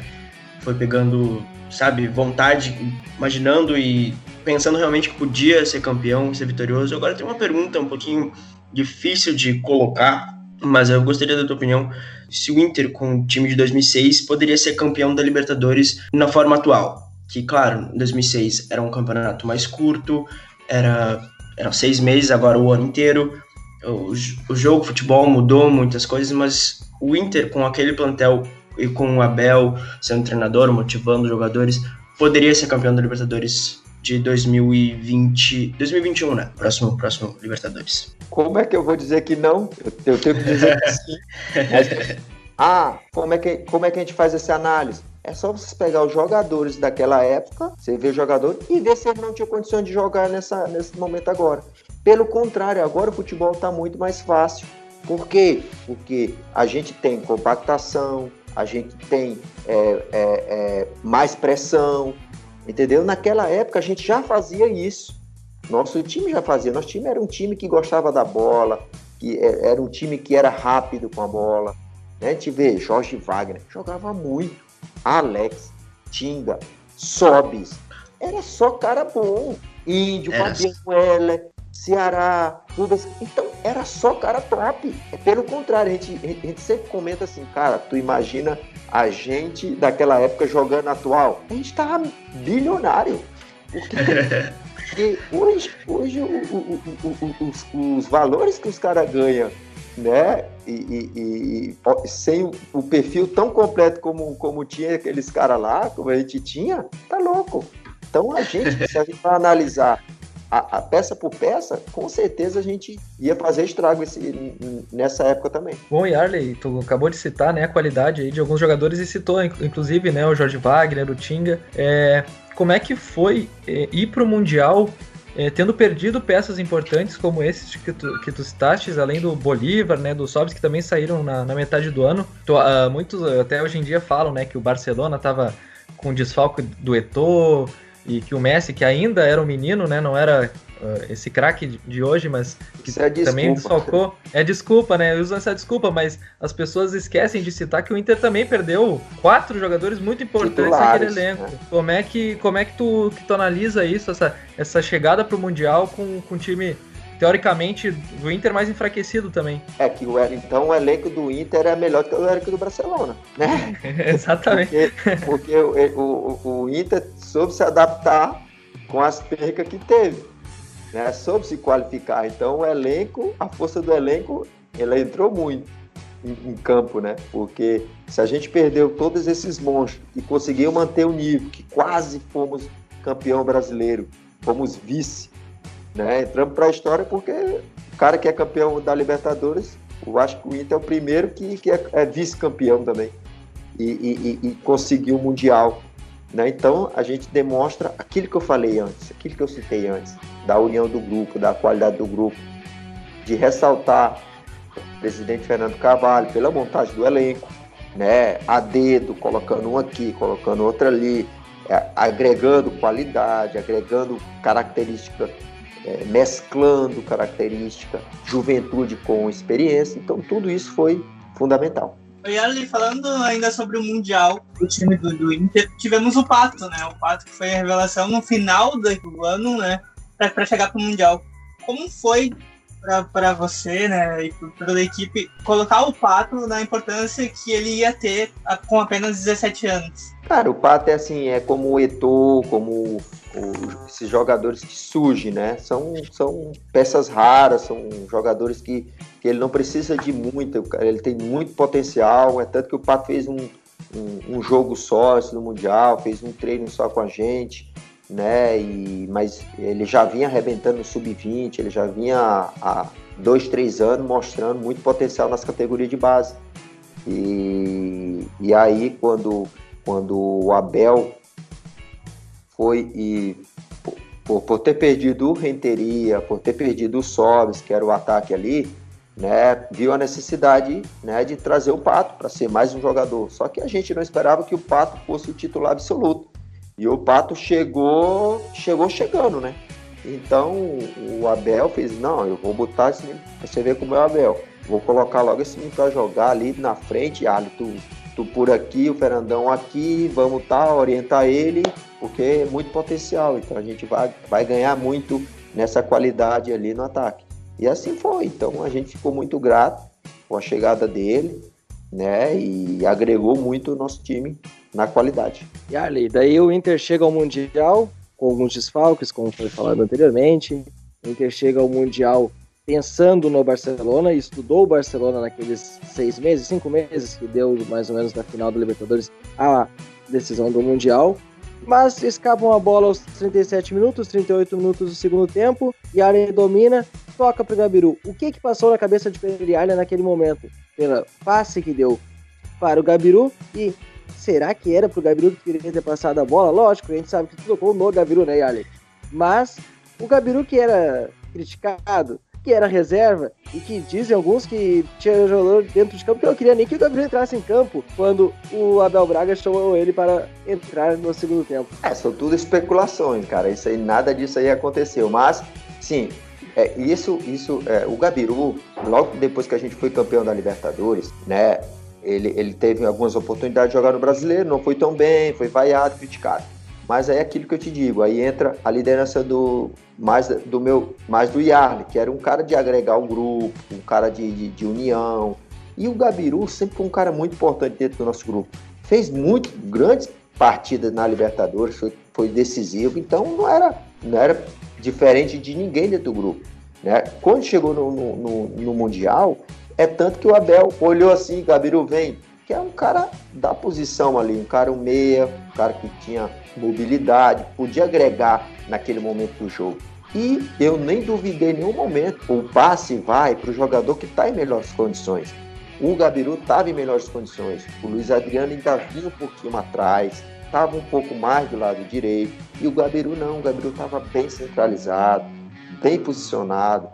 foi pegando, sabe, vontade, imaginando e pensando realmente que podia ser campeão, ser vitorioso. Agora tem uma pergunta um pouquinho difícil de colocar, mas eu gostaria da tua opinião se o Inter com o time de 2006 poderia ser campeão da Libertadores na forma atual. Que, claro, em 2006 era um campeonato mais curto, era eram seis meses, agora o ano inteiro. O, o jogo, o futebol mudou muitas coisas, mas o Inter com aquele plantel e com o Abel sendo treinador, motivando os jogadores, poderia ser campeão da Libertadores de 2020, 2021, né? Próximo, próximo Libertadores. Como é que eu vou dizer que não? Eu, eu tenho que dizer que sim. Mas, ah, como é, que, como é que a gente faz essa análise? É só vocês pegar os jogadores daquela época, você vê jogador e ver se ele não tinha condição de jogar nessa, nesse momento agora. Pelo contrário, agora o futebol está muito mais fácil. Por quê? Porque a gente tem compactação, a gente tem é, é, é, mais pressão, Entendeu? Naquela época a gente já fazia isso. Nosso time já fazia. Nosso time era um time que gostava da bola, que é, era um time que era rápido com a bola. Né? A gente vê Jorge Wagner, jogava muito. Alex, Tinga, Sobis. Era só cara bom. Índio, Fabiano Heller, Ceará, Rubens. Então era só cara top. É pelo contrário, a gente, a gente sempre comenta assim, cara, tu imagina a gente daquela época jogando atual? A gente tava bilionário. Porque, porque hoje, hoje o, o, o, os, os, valores que os caras ganham, né? E, e, e, sem o perfil tão completo como, como tinha aqueles caras lá, como a gente tinha, tá louco. Então a gente, se a gente analisar a, a, peça por peça, com certeza a gente ia fazer estrago esse, nessa época também. Bom, Yarley, tu acabou de citar né, a qualidade de alguns jogadores e citou, inclusive, né, o Jorge Wagner, o Tinga. É, como é que foi é, ir para o Mundial é, tendo perdido peças importantes como esses que tu, que tu citaste, além do Bolívar, né, do Sobs, que também saíram na, na metade do ano. Uh, muitos até hoje em dia falam né, que o Barcelona estava com desfalque do Eto'o, e que o Messi, que ainda era um menino, né, não era esse craque de hoje, mas que é também desfalcou. É desculpa, né? Eu uso essa desculpa, mas as pessoas esquecem de citar que o Inter também perdeu quatro jogadores muito importantes Titulares, naquele elenco. Né? Como é que como é que tu, que tu analisa isso, essa, essa chegada para o mundial com, com um time teoricamente, o Inter mais enfraquecido também. É que o, então o elenco do Inter é melhor do que o elenco do Barcelona, né? Exatamente. Porque, porque o, o, o, Inter soube se adaptar com as percas que teve, né? Soube se qualificar. Então o elenco, a força do elenco, ela entrou muito em, em campo, né? Porque se a gente perdeu todos esses monstros e conseguiu manter o nível, que quase fomos campeão brasileiro, fomos vice, né? Entramos para a história porque o cara que é campeão da Libertadores, eu acho que o Inter é o primeiro que, que é, é vice-campeão também e, e, e, conseguiu o Mundial. Né? Então a gente demonstra aquilo que eu falei antes, aquilo que eu citei antes, da união do grupo, da qualidade do grupo, de ressaltar o presidente Fernando Carvalho pela montagem do elenco, né? a dedo, colocando um aqui, colocando outro ali, é, agregando qualidade, agregando características é, mesclando característica, juventude com experiência. Então, tudo isso foi fundamental. E ali, falando ainda sobre o Mundial, o time do, do, Inter, tivemos o Pato, né? O Pato que foi a revelação no final do ano, né? Para chegar para o Mundial. Como foi para você, né, e toda a equipe, colocar o Pato na importância que ele ia ter com apenas 17 anos? Cara, o Pato é assim, é como o Eto'o, como o- esses jogadores que surgem, né? São, são peças raras, são jogadores que, que ele não precisa de muito, ele tem muito potencial, é tanto que o Pato fez um, um, um jogo só no Mundial, fez um treino só com a gente, né? E, mas ele já vinha arrebentando no Sub-20, ele já vinha há dois, três anos mostrando muito potencial nas categorias de base. E, e aí, quando, quando o Abel foi e por- por, ter perdido o Renteria, por ter perdido o Sobes, que era o ataque ali, né, viu a necessidade né, de trazer o Pato para ser mais um jogador. Só que a gente não esperava que o Pato fosse o titular absoluto. E o Pato chegou, chegou chegando, né? Então o Abel fez, não, eu vou botar esse pra você ver como é o Abel. Vou colocar logo esse menino para jogar ali na frente, Ali, tu, tu por aqui, o Fernandão aqui, vamos tá, orientar ele, porque é muito potencial. Então a gente vai, vai ganhar muito nessa qualidade ali no ataque. E assim foi. Então a gente ficou muito grato com a chegada dele, né? E agregou muito o nosso time na qualidade. E ali, daí o Inter chega ao Mundial com alguns desfalques, como foi falado anteriormente. O Inter chega ao Mundial pensando no Barcelona estudou o Barcelona naqueles seis meses, cinco meses que deu mais ou menos na final da Libertadores a decisão do Mundial. Mas escapam a bola aos 37 minutos, 38 minutos do segundo tempo, e a domina, toca pro Gabiru. O que que passou na cabeça de Pedro naquele momento? Pela passe que deu para o Gabiru e será que era pro Gabiru que queria ter passado a bola? Lógico, a gente sabe que tudo tocou no Gabiru, né, Yali? Mas o Gabiru que era criticado, que era reserva, e que dizem alguns que tinha jogador dentro de campo que não queria nem que o Gabiru entrasse em campo quando o Abel Braga chamou ele para entrar no segundo tempo. É, são tudo especulações, cara. Isso aí, nada disso aí aconteceu. Mas, sim, é, isso, isso, é, o Gabiru, logo depois que a gente foi campeão da Libertadores, né? Ele, ele teve algumas oportunidades de jogar no brasileiro, não foi tão bem, foi vaiado, criticado. Mas aí é aquilo que eu te digo, aí entra a liderança do mais do meu, mais do Yarley, que era um cara de agregar o grupo, um cara de, de, de união. E o Gabiru sempre foi um cara muito importante dentro do nosso grupo. Fez muito grandes partidas na Libertadores, foi, foi decisivo, então não era, não era diferente de ninguém dentro do grupo. Né? Quando chegou no, no, no, no Mundial, é tanto que o Abel olhou assim, Gabiru vem, que é um cara da posição ali, um cara um meia, um cara que tinha mobilidade, podia agregar naquele momento do jogo. E eu nem duvidei em nenhum momento, o passe vai para o jogador que está em melhores condições. O Gabiru estava em melhores condições, o Luiz Adriano ainda vinha um pouquinho atrás, estava um pouco mais do lado direito, e o Gabiru não, o Gabiru estava bem centralizado, bem posicionado,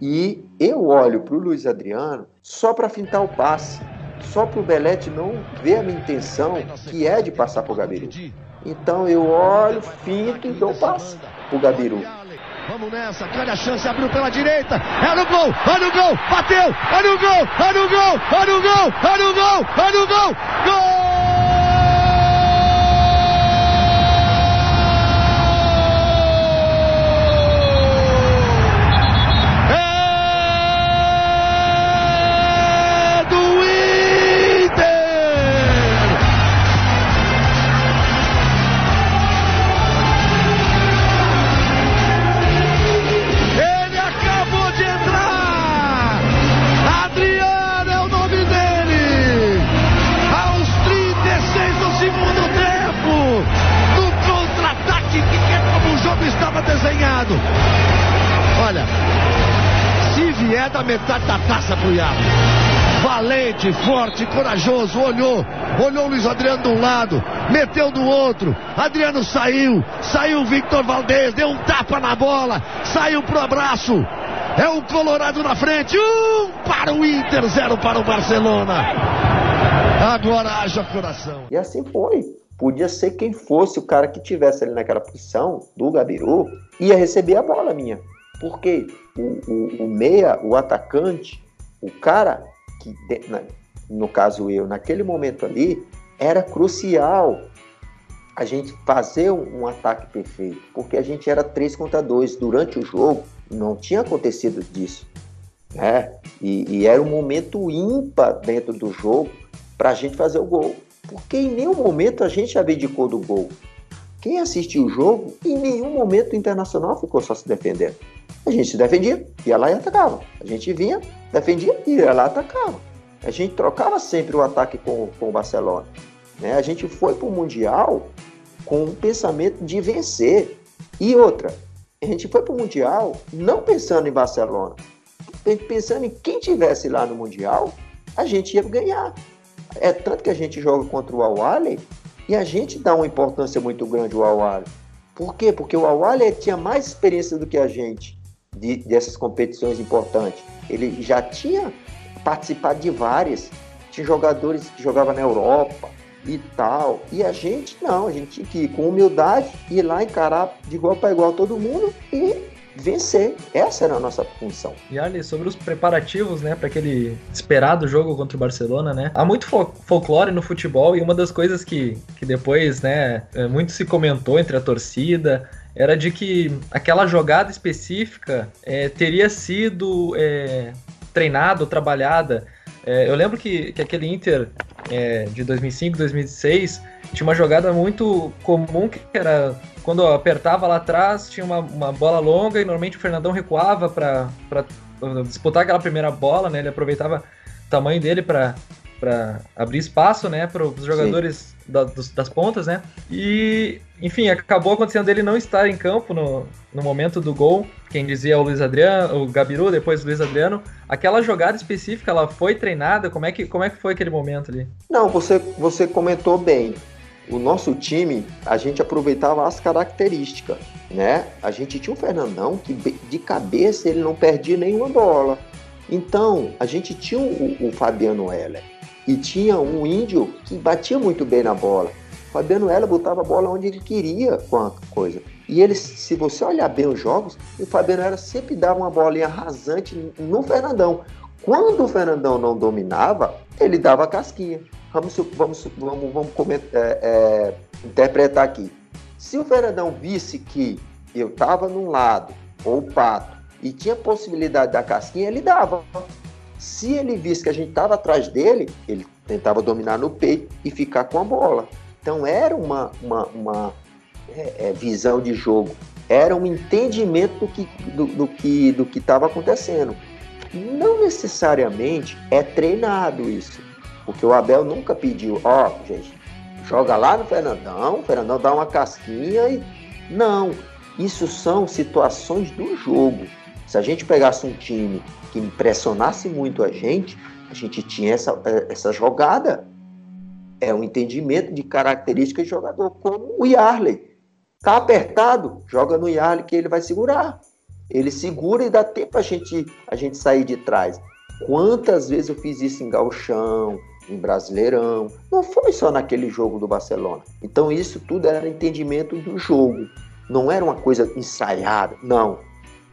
e eu olho para o Luiz Adriano só para fintar o passe, só para o Belete não ver a minha intenção, que é de passar para o Gabiru. Então eu olho, finto e dou o passe para o Gabiru. Vamos nessa, olha a chance, abriu pela direita, é no gol, olha o gol, bateu, olha o gol, olha o gol, olha o gol, olha o gol, olha o gol, gol! É Valente, forte, corajoso, olhou, olhou o Luiz Adriano de um lado, meteu do outro, Adriano saiu, saiu o Victor Valdez, deu um tapa na bola, saiu pro abraço, é o Colorado na frente, um para o Inter, zero para o Barcelona. Agora haja coração. E assim foi. Podia ser quem fosse o cara que tivesse ali naquela posição do Gabiru, ia receber a bola minha. Porque o, o, o meia, o atacante, o cara que, no caso eu, naquele momento ali, era crucial a gente fazer um, um ataque perfeito. Porque a gente era 3 contra 2 durante o jogo, não tinha acontecido disso. né? E, e era um momento ímpar dentro do jogo para a gente fazer o gol. Porque em nenhum momento a gente abdicou do gol. Quem assistiu o jogo, em nenhum momento o Internacional ficou só se defendendo. A gente se defendia, ia lá e atacava. A gente vinha, defendia, ia lá e atacava. A gente trocava sempre o ataque com, com o Barcelona. Né? A gente foi para o Mundial com um pensamento de vencer. E outra, a gente foi para o Mundial não pensando em Barcelona, pensando em quem tivesse lá no Mundial, a gente ia ganhar. É tanto que a gente joga contra o Awali e a gente dá uma importância muito grande ao Awali. Por quê? Porque o Awali tinha mais experiência do que a gente de, dessas competições importantes. Ele já tinha participado de várias. Tinha jogadores que jogavam na Europa e tal. E a gente não, a gente tinha que ir com humildade, ir lá encarar de igual para igual todo mundo e vencer. Essa era a nossa função. E ali, sobre os preparativos, né, para aquele esperado jogo contra o Barcelona, né? Há muito fol folclore no futebol e uma das coisas que, que depois, né, é, muito se comentou entre a torcida era de que aquela jogada específica é, teria sido é, treinada, trabalhada. É, eu lembro que, que aquele Inter é, de 2005, 2006 tinha uma jogada muito comum que era quando apertava lá atrás, tinha uma, uma bola longa e normalmente o Fernandão recuava para disputar aquela primeira bola, né? Ele aproveitava o tamanho dele para abrir espaço, né, para os jogadores da, dos, das pontas, né? E, enfim, acabou acontecendo dele não estar em campo no, no momento do gol. Quem dizia o Luiz Adriano, o Gabiru, depois o Luiz Adriano. Aquela jogada específica, ela foi treinada? Como é que, como é que foi aquele momento ali? Não, você, você comentou bem o nosso time, a gente aproveitava as características, né? A gente tinha um Fernandão que de cabeça ele não perdia nenhuma bola. Então, a gente tinha o, o Fabiano Heller e tinha um índio que batia muito bem na bola. Fabiano Heller botava a bola onde ele queria com a coisa. E ele, se você olhar bem os jogos, o Fabiano Heller sempre dava uma bolinha rasante no Fernandão. Quando o Fernandão não dominava, ele dava casquinha. Vamos, vamos, vamos, vamos comentar, é, é, interpretar aqui. Se o Fernandão visse que eu estava num lado, ou o Pato, e tinha possibilidade da casquinha, ele dava. Se ele visse que a gente estava atrás dele, ele tentava dominar no peito e ficar com a bola. Então era uma, uma, uma é, é, visão de jogo, era um entendimento do que do, do que do que estava acontecendo. Não necessariamente é treinado isso. Porque o Abel nunca pediu, ó, oh, gente, joga lá no Fernandão, o Fernandão dá uma casquinha e. Não. Isso são situações do jogo. Se a gente pegasse um time que impressionasse muito a gente, a gente tinha essa, essa jogada. É um entendimento de características de jogador, como o Yarley. Tá apertado, joga no Yarley que ele vai segurar. Ele segura e dá tempo a gente, a gente sair de trás. Quantas vezes eu fiz isso em galchão, em Brasileirão. Não foi só naquele jogo do Barcelona. Então isso tudo era entendimento do jogo. Não era uma coisa ensaiada, não.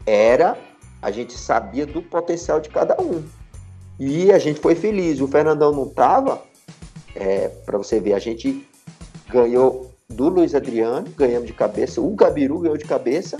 Era a gente sabia do potencial de cada um. E a gente foi feliz. O Fernandão não estava, é, para você ver, a gente ganhou do Luiz Adriano, ganhamos de cabeça, o Gabiru ganhou de cabeça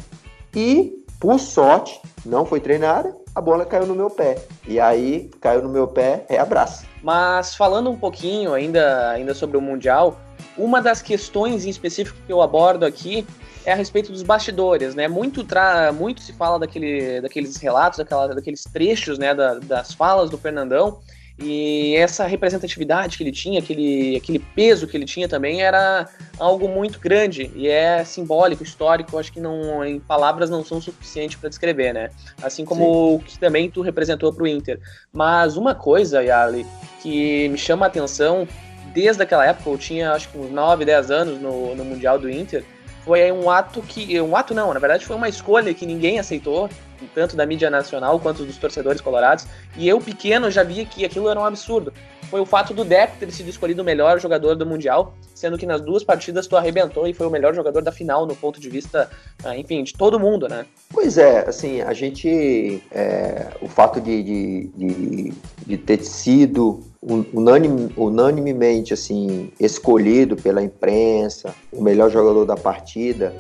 e, por sorte, não foi treinada, a bola caiu no meu pé. E aí, caiu no meu pé, é abraço. Mas falando um pouquinho ainda, ainda sobre o Mundial, uma das questões em específico que eu abordo aqui é a respeito dos bastidores, né? Muito, tra... Muito se fala daquele, daqueles relatos, daquela, daqueles trechos, né, da, das falas do Fernandão, e essa representatividade que ele tinha, aquele, aquele peso que ele tinha também era algo muito grande e é simbólico, histórico, acho que não em palavras não são suficientes para descrever, né? Assim como Sim. o que também tu representou para o Inter. Mas uma coisa, Yali, que me chama a atenção desde aquela época, eu tinha acho que uns 9, 10 anos no, no Mundial do Inter, foi um ato que. Um ato não, na verdade foi uma escolha que ninguém aceitou, tanto da mídia nacional quanto dos torcedores colorados. E eu, pequeno, já via que aquilo era um absurdo. Foi o fato do Deco ter sido escolhido o melhor jogador do Mundial, sendo que nas duas partidas tu arrebentou e foi o melhor jogador da final, no ponto de vista, ah, enfim, de todo mundo, né? Pois é, assim, a gente. É, o fato de, de, de, de ter sido unanime, unanimemente assim escolhido pela imprensa o melhor jogador da partida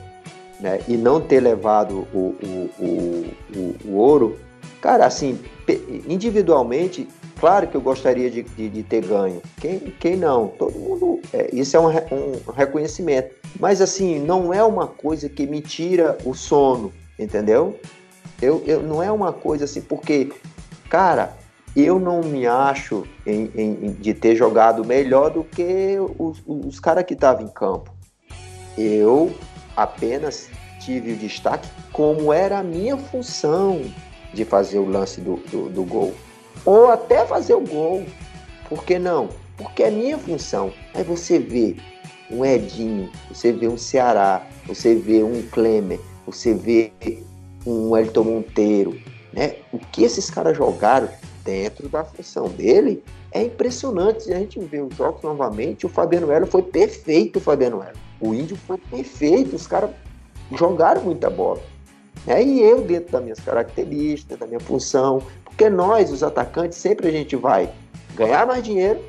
né, e não ter levado o, o, o, o, ouro Cara, assim, individualmente, claro que eu gostaria de, de, de ter ganho. Quem, quem não? Todo mundo. É, isso é um, um reconhecimento. Mas, assim, não é uma coisa que me tira o sono, entendeu? Eu, eu, não é uma coisa assim, porque, cara, eu não me acho em, em, de ter jogado melhor do que os, os caras que estavam em campo. Eu apenas tive o destaque como era a minha função de fazer o lance do, do, do gol. Ou até fazer o gol. Por que não? Porque é minha função. Aí você vê um Edinho, você vê um Ceará, você vê um Klemer, você vê um Elton Monteiro, né? O que esses caras jogaram dentro da função dele é impressionante. A gente vê os jogos novamente, o Fabiano Elo foi perfeito, o Fabiano Elo. O Índio foi perfeito, os caras jogaram muita bola. É, e eu, dentro das minhas características, da minha função, porque nós, os atacantes, sempre a gente vai ganhar mais dinheiro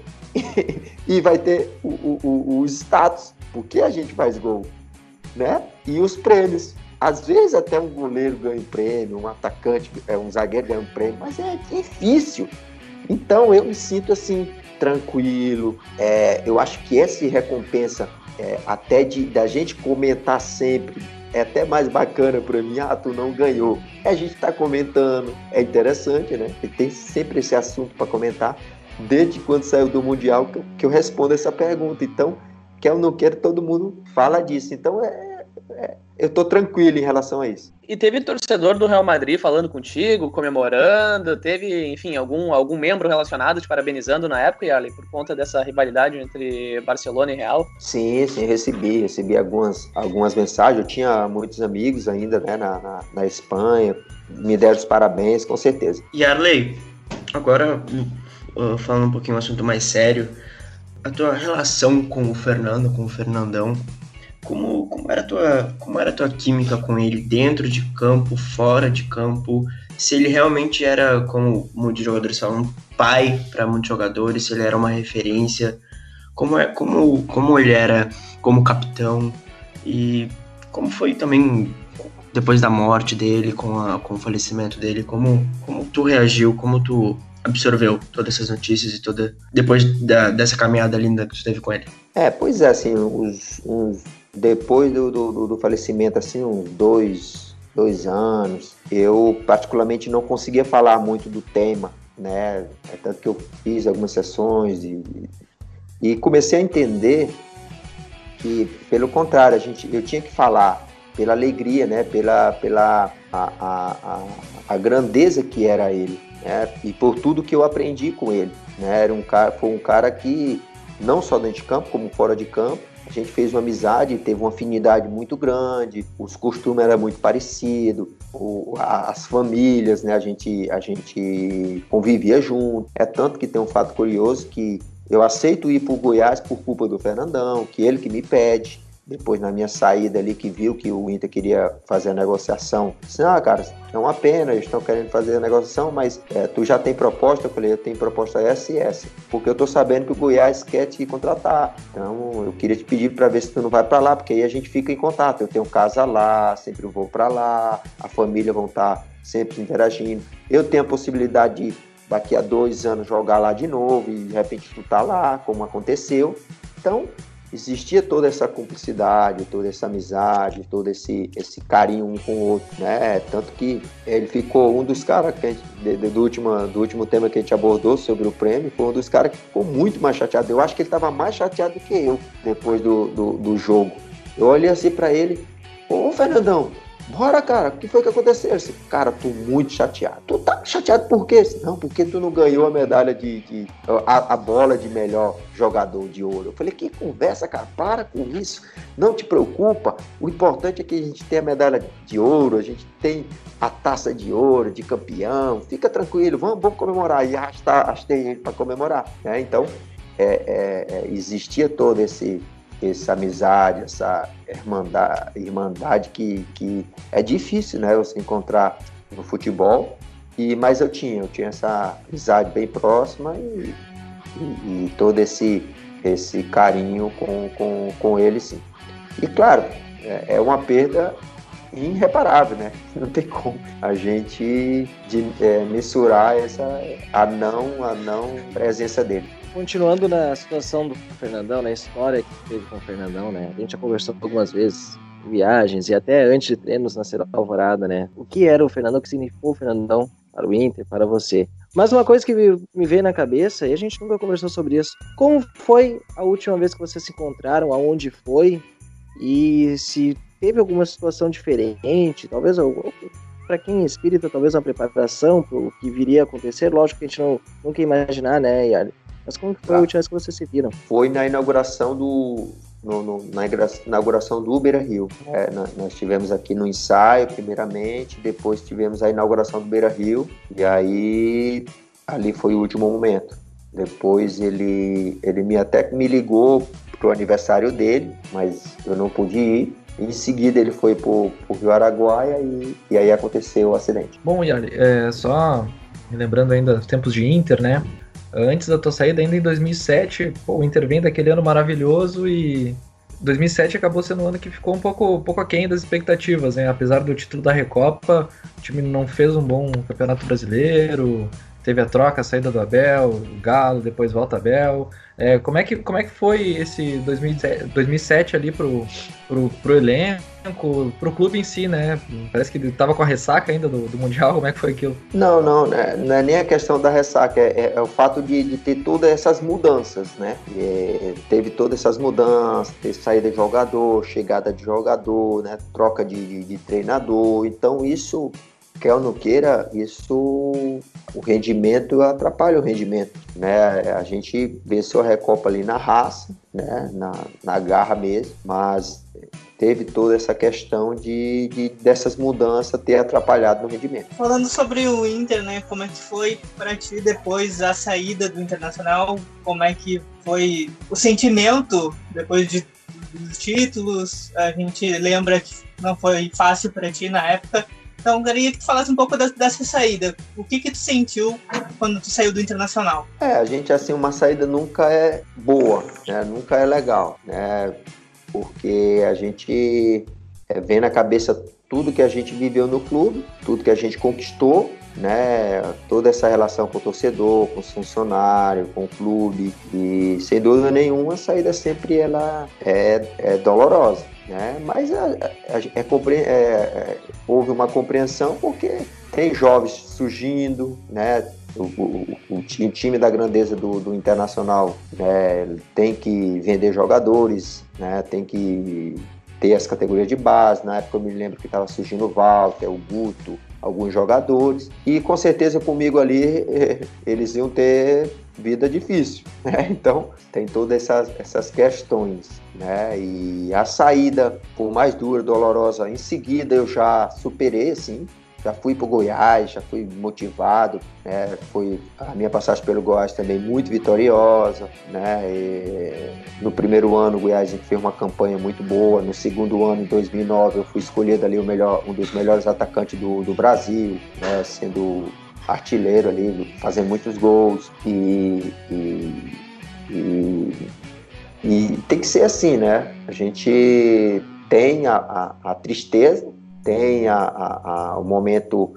e vai ter o, o, o, o status, porque a gente faz gol, né? E os prêmios. Às vezes até um goleiro ganha um prêmio, um atacante, é, um zagueiro ganha um prêmio, mas é difícil. Então eu me sinto assim, tranquilo. É, eu acho que essa recompensa, é, até de da gente comentar sempre, é até mais bacana para mim. Ah, tu não ganhou. É a gente tá comentando, é interessante, né? E tem sempre esse assunto para comentar. Desde quando saiu do Mundial que eu, que eu respondo essa pergunta. Então, quer ou não quer, todo mundo fala disso. Então é, eu tô tranquilo em relação a isso. E teve torcedor do Real Madrid falando contigo, comemorando, teve, enfim, algum, algum membro relacionado te parabenizando na época, Yarley, por conta dessa rivalidade entre Barcelona e Real? Sim, sim, recebi, recebi algumas, algumas mensagens, eu tinha muitos amigos ainda, né, na, na, na Espanha, me deram os parabéns, com certeza. Yarley, agora uh, falando um pouquinho um assunto mais sério, a tua relação com o Fernando, com o Fernandão, como, como, era tua, como era tua química com ele dentro de campo, fora de campo? Se ele realmente era, como muitos jogadores falam, um pai para muitos jogadores, se ele era uma referência, como, é, como, como ele era como capitão e como foi também depois da morte dele, com, a, com o falecimento dele, como, como tu reagiu, como tu absorveu todas essas notícias e toda depois da, dessa caminhada linda que tu teve com ele? É, pois é, assim, os, os depois do, do, do falecimento, assim, uns dois, dois anos, eu particularmente não conseguia falar muito do tema, né? É tanto que eu fiz algumas sessões e, e comecei a entender que, pelo contrário, a gente, eu tinha que falar pela alegria, né? Pela, pela a, a, a, grandeza que era ele, né? E por tudo que eu aprendi com ele, né? Era um cara, foi um cara que não só dentro de campo, como fora de campo, a gente fez uma amizade, teve uma afinidade muito grande, os costumes eram muito parecidos, as famílias, né, a gente, a gente convivia junto. É tanto que tem um fato curioso que eu aceito ir para o Goiás por culpa do Fernandão, que ele que me pede depois na minha saída ali que viu que o Inter queria fazer a negociação, disse, ah, cara, é uma pena, eles estão querendo fazer a negociação, mas é, tu já tem proposta? Eu falei, eu tenho proposta essa e essa, porque eu tô sabendo que o Goiás quer te contratar, então eu queria te pedir para ver se tu não vai para lá, porque aí a gente fica em contato, eu tenho casa lá, sempre vou para lá, a família vão estar tá sempre interagindo, eu tenho a possibilidade de daqui a dois anos jogar lá de novo e de repente tu tá lá, como aconteceu, então existia toda essa cumplicidade, toda essa amizade, todo esse, esse carinho um com o outro, né? Tanto que ele ficou um dos caras que gente, do, último, do último tema que a gente abordou sobre o prêmio, foi um dos caras que ficou muito mais chateado. Eu acho que ele estava mais chateado do que eu depois do, do, do jogo. Eu olhei assim para ele, ô Fernandão, Bora, cara, o que foi que aconteceu? Disse, cara, tô muito chateado. Tu tá chateado por quê? Não, porque tu não ganhou a medalha de. de a, a, bola de melhor jogador de ouro. Eu falei, que conversa, cara, para com isso. Não te preocupa. O importante é que a gente tem a medalha de ouro, a gente tem a taça de ouro, de campeão. Fica tranquilo, vamos, vamos comemorar. E arrastar, arrastei ele para comemorar. Né? Então, é, é, é, existia todo esse essa amizade, essa irmandade, irmandade que, que é difícil, né, você encontrar no futebol. E mas eu tinha, eu tinha essa amizade bem próxima e, e, e todo esse esse carinho com, com, com ele, sim. E claro, é, é uma perda irreparável, né? Não tem como a gente de, é, mensurar essa a não a não presença dele. Continuando na situação do Fernandão, na história que teve com o Fernandão, né? A gente já conversou algumas vezes viagens e até antes de treinos na Cidade Alvorada, né? O que era o Fernandão, o que significou o Fernandão para o Inter, para você? Mas uma coisa que me veio na cabeça, e a gente nunca conversou sobre isso, como foi a última vez que vocês se encontraram, aonde foi, e se teve alguma situação diferente, talvez para quem é espírita, talvez uma preparação para o que viria a acontecer, lógico que a gente não, nunca imaginar, né? Mas como foi a última vez que vocês se viram? Foi na inauguração do. No, no, na inauguração do Beira Rio. É, nós tivemos aqui no ensaio, primeiramente, depois tivemos a inauguração do Beira Rio, e aí ali foi o último momento. Depois ele, ele me até me ligou pro aniversário dele, mas eu não pude ir. Em seguida ele foi pro, pro Rio Araguaia e, e aí aconteceu o acidente. Bom, Yali, é, só lembrando ainda os tempos de Inter, né? Antes da tua saída, ainda em 2007, pô, o Inter vem daquele ano maravilhoso e 2007 acabou sendo um ano que ficou um pouco, um pouco aquém das expectativas, né? Apesar do título da Recopa, o time não fez um bom campeonato brasileiro, teve a troca, a saída do Abel, o Galo, depois volta Abel. É, como, é que, como é que foi esse 2007, 2007 ali pro, pro, pro elenco, pro clube em si, né? Parece que ele tava com a ressaca ainda do, do Mundial, como é que foi aquilo? Não, não, né? não é nem a questão da ressaca, é, é, é o fato de, de, ter todas essas mudanças, né? É, teve todas essas mudanças, ter saída de jogador, chegada de jogador, né? Troca de, de, de treinador, então isso quer ou não queira, isso o rendimento atrapalha o rendimento, né? A gente venceu a Recopa ali na raça, né? Na, na garra mesmo, mas teve toda essa questão de, de, dessas mudanças ter atrapalhado no rendimento. Falando sobre o Inter, né? Como é que foi para ti depois a saída do Internacional? Como é que foi o sentimento depois de dos títulos? A gente lembra que não foi fácil para ti na época. Então, eu queria que tu falasse um pouco dessa saída. O que que tu sentiu quando tu saiu do Internacional? É, a gente, assim, uma saída nunca é boa, né? Nunca é legal, né? Porque a gente é, na cabeça tudo que a gente viveu no clube, tudo que a gente conquistou, né? Toda essa relação com o torcedor, com os funcionários, com o clube. E, sem dúvida nenhuma, a saída sempre ela é, é dolorosa né? Mas é, é, é, é, houve uma compreensão porque tem jovens surgindo, né? O, o, o, time da grandeza do, do Internacional né? tem que vender jogadores, né? tem que ter as categorias de base. Na época eu me lembro que estava surgindo o Walter, o Guto, alguns jogadores. E com certeza comigo ali eles iam ter vida difícil, né? Então tem todas essas, essas questões, né? E a saída, por mais dura, dolorosa, em seguida eu já superei, assim, já fui para o Goiás, já fui motivado, né? Foi a minha passagem pelo Goiás também muito vitoriosa, né? E no primeiro ano o Goiás fez uma campanha muito boa, no segundo ano, em 2009, eu fui escolhido ali o melhor, um dos melhores atacantes do, do Brasil, né? Sendo artilheiro ali, fazendo muitos gols e, e, e, e tem que ser assim, né? A gente tem a, a, a tristeza, tem a, a, o momento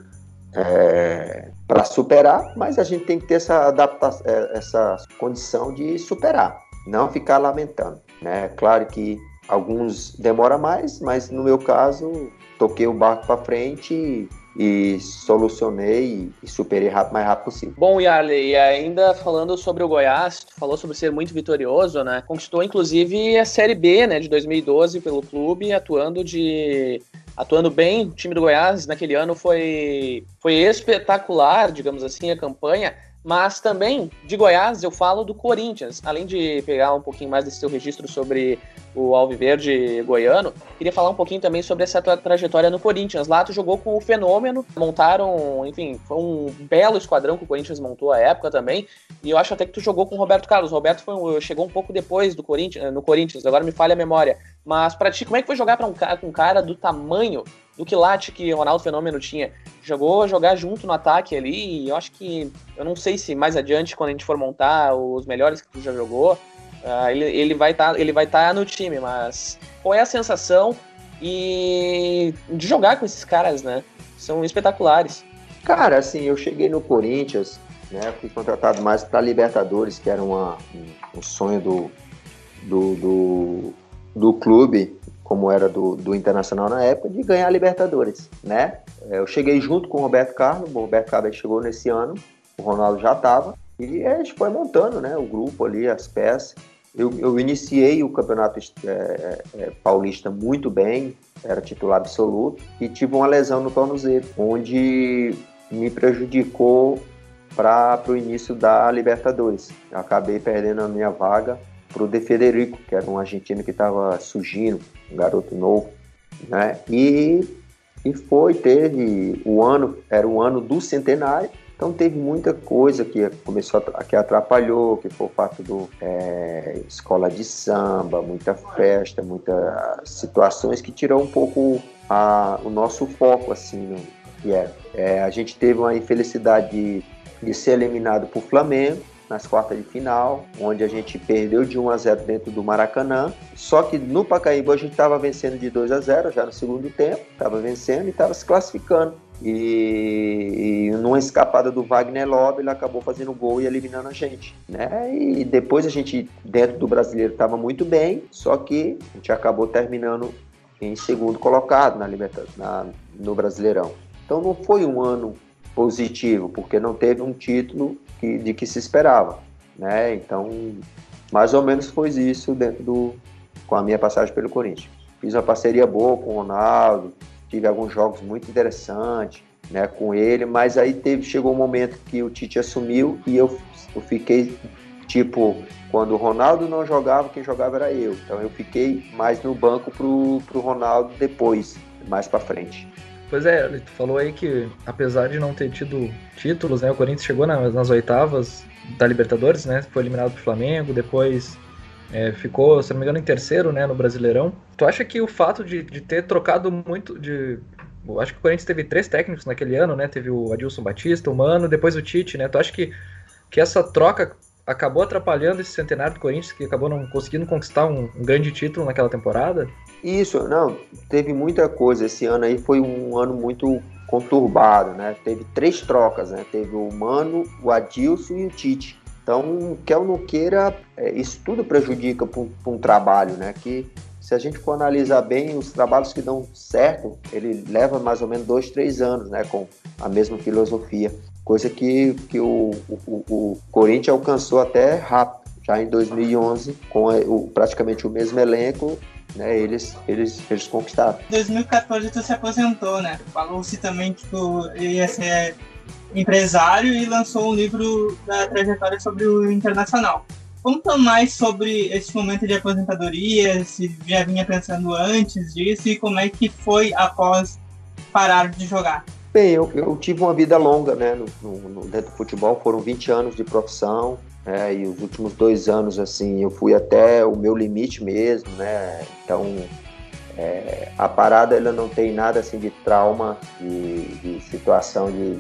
é, para superar, mas a gente tem que ter essa adaptação, é, essa condição de superar, não ficar lamentando. Né? Claro que alguns demora mais, mas no meu caso toquei o barco para frente e, solucionei e superei rápido, mais rápido possível. Bom, Yarley, ainda falando sobre o Goiás, tu falou sobre ser muito vitorioso, né? Conquistou inclusive a Série B, né, de 2012 pelo clube, atuando de atuando bem. O time do Goiás naquele ano foi, foi espetacular, digamos assim, a campanha. Mas também de Goiás eu falo do Corinthians. Além de pegar um pouquinho mais desse seu registro sobre o Alviverde goiano, queria falar um pouquinho também sobre essa tua trajetória no Corinthians. Lá tu jogou com o Fenômeno, montaram, enfim, foi um belo esquadrão que o Corinthians montou à época também. E eu acho até que tu jogou com o Roberto Carlos. O Roberto foi, chegou um pouco depois do Corinthians, no Corinthians, agora me falha a memória. Mas para ti, como é que foi jogar para um cara, com um cara do tamanho do quilate que o Ronaldo Fenômeno tinha. Jogou jogar junto no ataque ali, e eu acho que, eu não sei se mais adiante, quando a gente for montar os melhores que tu já jogou, uh, ele, ele vai estar tá, ele vai tá no time, mas qual é a sensação e de jogar com esses caras, né? São espetaculares. Cara, assim, eu cheguei no Corinthians, né? Fui contratado mais para Libertadores, que era uma, um, um sonho do, do, do, do clube, como era do, do Internacional na época, de ganhar a Libertadores, né? É, Eu cheguei junto com o Roberto Carlos, o Roberto Carlos chegou nesse ano, o Ronaldo já estava, e a gente foi montando, né? O grupo ali, as peças. Eu, eu iniciei o campeonato é, é, paulista muito bem, era titular absoluto, e tive uma lesão no tornozelo, onde me prejudicou para o início da Libertadores. Eu acabei perdendo a minha vaga para o De Federico, que era um argentino que estava surgindo, um garoto novo, né? E, e foi, teve o ano, era o ano do centenário, então teve muita coisa que começou a, que atrapalhou, que foi o fato do é, escola de samba, muita festa, muitas situações que tirou um pouco a, o nosso foco assim, que é, é, a gente teve uma infelicidade de, de ser eliminado por Flamengo nas quartas de final, onde a gente perdeu de 1 a 0 dentro do Maracanã. Só que no Pacaembu a gente estava vencendo de 2 a 0 já no segundo tempo, estava vencendo e estava se classificando. E, e numa escapada do Wagner Lobby, ele acabou fazendo gol e eliminando a gente. Né? E depois a gente, dentro do brasileiro, estava muito bem, só que a gente acabou terminando em segundo colocado na na, no Brasileirão. Então não foi um ano positivo, porque não teve um título que, de que se esperava. Né? Então, mais ou menos foi isso dentro do, com a minha passagem pelo Corinthians. Fiz uma parceria boa com o Ronaldo, tive alguns jogos muito interessantes né, com ele, mas aí teve, chegou um momento que o Tite assumiu e eu, eu fiquei tipo, quando o Ronaldo não jogava, quem jogava era eu. Então eu fiquei mais no banco pro, pro Ronaldo depois, mais para frente. Pois é, tu falou aí que apesar de não ter tido títulos, né, o Corinthians chegou nas, nas oitavas da Libertadores, né, foi eliminado pro Flamengo, depois é, ficou, se não me engano, em terceiro, né, no Brasileirão. Tu acha que o fato de, de ter trocado muito de eu acho que o Corinthians teve três técnicos naquele ano, né? Teve o Adilson Batista, o Mano, depois o Tite, né? Tu acha que, que essa troca acabou atrapalhando esse centenário do Corinthians, que acabou não conseguindo conquistar um, um grande título naquela temporada? Isso, não, teve muita coisa. Esse ano aí foi um ano muito conturbado, né? Teve três trocas, né? Teve o Mano, o Adilson e o Tite. Então, quer ou não queira, é, isso tudo prejudica para um trabalho, né? Que se a gente for analisar bem, os trabalhos que dão certo, ele leva mais ou menos dois, três anos, né? Com a mesma filosofia. Coisa que, que o, o, o Corinthians alcançou até rápido. Já em 2011, com o, praticamente o mesmo elenco, né, eles, eles, eles conquistaram. Em 2014 tu se aposentou, né? Falou-se também que tu ia ser empresário e lançou um livro da trajetória sobre o Internacional. Conta mais sobre esse momento de aposentadoria, se já vinha pensando antes disso e como é que foi após parar de jogar. Bem, eu, eu tive uma vida longa né, no, no, dentro do futebol, foram 20 anos de profissão, né, e os últimos dois anos, assim, eu fui até o meu limite mesmo, né, então é, a parada ela não tem nada assim de trauma, de, de situação de,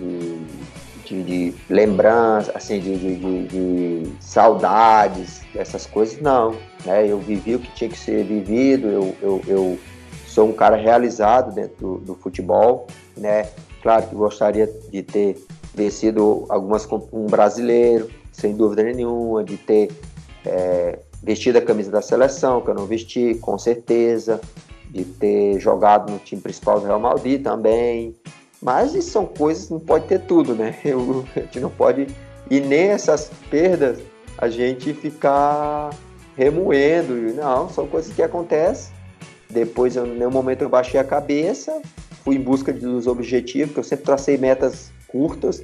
de, de, lembrança, assim, de, saudades, essas coisas, não. Né? Eu vivi o que tinha que ser vivido, eu, eu, eu sou um cara realizado dentro do, do futebol, né? Claro que gostaria de ter vencido algumas um brasileiro, sem dúvida nenhuma, de ter é, vestido a camisa da seleção, que eu não vesti, com certeza, de ter jogado no time principal do Real Madrid também. Mas isso são coisas, não pode ter tudo, né? Eu, a gente não pode. E nem essas perdas a gente ficar remoendo. Não, são coisas que acontecem. Depois, em nenhum momento, eu baixei a cabeça, fui em busca dos objetivos, porque eu sempre tracei metas curtas.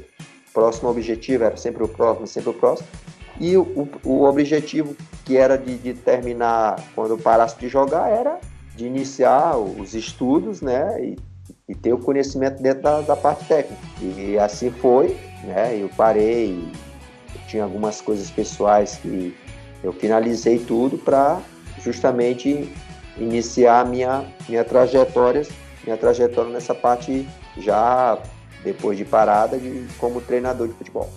Próximo objetivo era sempre o próximo, sempre o próximo. E o, o, objetivo que era de, de, terminar quando eu parasse de jogar era de iniciar os estudos, né? E, e ter o conhecimento dentro da, da, parte técnica. E assim foi, né? Eu parei, eu tinha algumas coisas pessoais que eu finalizei tudo para justamente iniciar minha minha trajetória, minha trajetória nessa parte já depois de parada de, como treinador de futebol.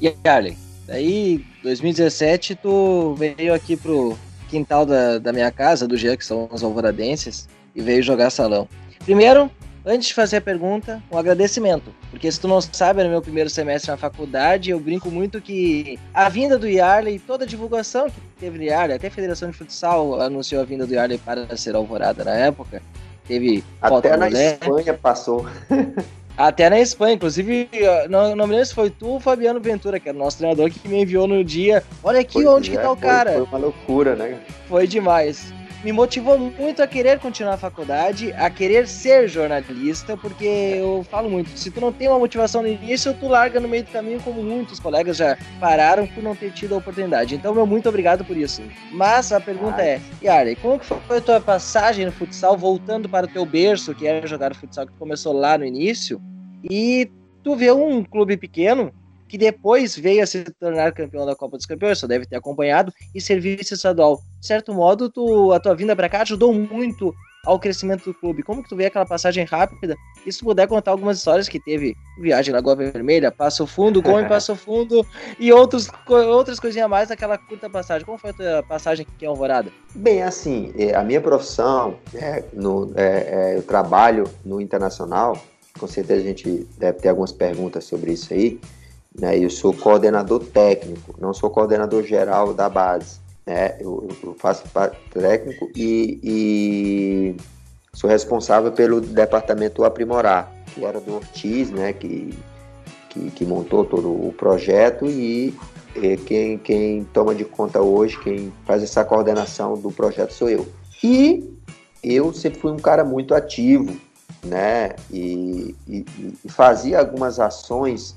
E Arley, daí 2017 tu veio aqui pro quintal da, da minha casa, do Jean, que são os alvoradenses, e veio jogar salão. Primeiro, antes de fazer a pergunta, um agradecimento. Porque se tu não sabe, no meu primeiro semestre na faculdade, eu brinco muito que a vinda do Yarley, toda a divulgação que teve do Yarley, até a Federação de Futsal anunciou a vinda do Yarley para ser alvorada na época. Teve Até na Espanha passou. Até na Espanha, inclusive, não, não me lembro se foi tu ou Fabiano Ventura, que era o nosso treinador, que me enviou no dia. Olha aqui Pois onde que é, tá o foi- cara. Foi uma loucura, né? Foi demais. Me motivou muito a querer continuar a faculdade, a querer ser jornalista, porque eu falo muito, se tu não tem uma motivação no início, tu larga no meio do caminho, como muitos colegas já pararam por não ter tido a oportunidade. Então, meu muito obrigado por isso. Mas a pergunta é, Yari, como que foi a tua passagem no futsal, voltando para o teu berço, que era jogar futsal, que começou lá no início, e tu vê um clube pequeno, que depois veio a se tornar campeão da Copa dos Campeões, só deve ter acompanhado, e serviço estadual. De certo modo, tu, a tua vinda para cá ajudou muito ao crescimento do clube. Como que tu vê aquela passagem rápida? E se puder contar algumas histórias que teve viagem na Lagoa Vermelha, Passo Fundo, gol em Passo Fundo e outros, outras coisinhas a mais naquela curta passagem. Como foi a tua passagem aqui em Alvorada? Bem, assim, é, a minha profissão, é, no, é, é, eu trabalho no internacional, com certeza a gente deve ter algumas perguntas sobre isso aí, né? Eu sou coordenador técnico, não sou coordenador geral da base, né? Eu, eu- faço técnico e, e sou responsável pelo departamento Aprimorar, que era do Ortiz, né? Que, que, que montou todo o projeto e quem, quem toma de conta hoje, quem faz essa coordenação do projeto sou eu. E eu sempre fui um cara muito ativo, né? E, e- e fazia algumas ações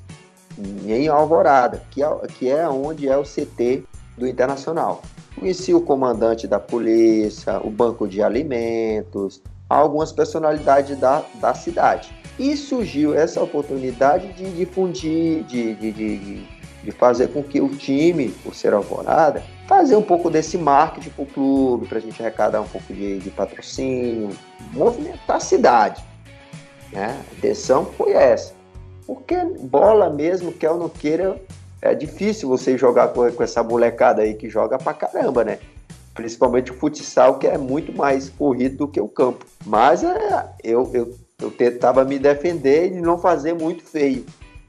em Alvorada, que é, que é onde é o CT do Internacional. Conheci o comandante da polícia, o banco de alimentos, algumas personalidades da, da cidade. E surgiu essa oportunidade de difundir, de, de, de, de- fazer com que o time, por ser Alvorada, fazer um pouco desse marketing para o clube, para a gente arrecadar um pouco de, de patrocínio, movimentar a cidade. Né? A intenção foi essa. Porque bola mesmo, quer ou não queira, é difícil você jogar com, com essa molecada aí que joga pra caramba, né? Principalmente o futsal, que é muito mais corrido do que o campo. Mas é, eu, eu, eu tentava me defender e não fazer muito feio.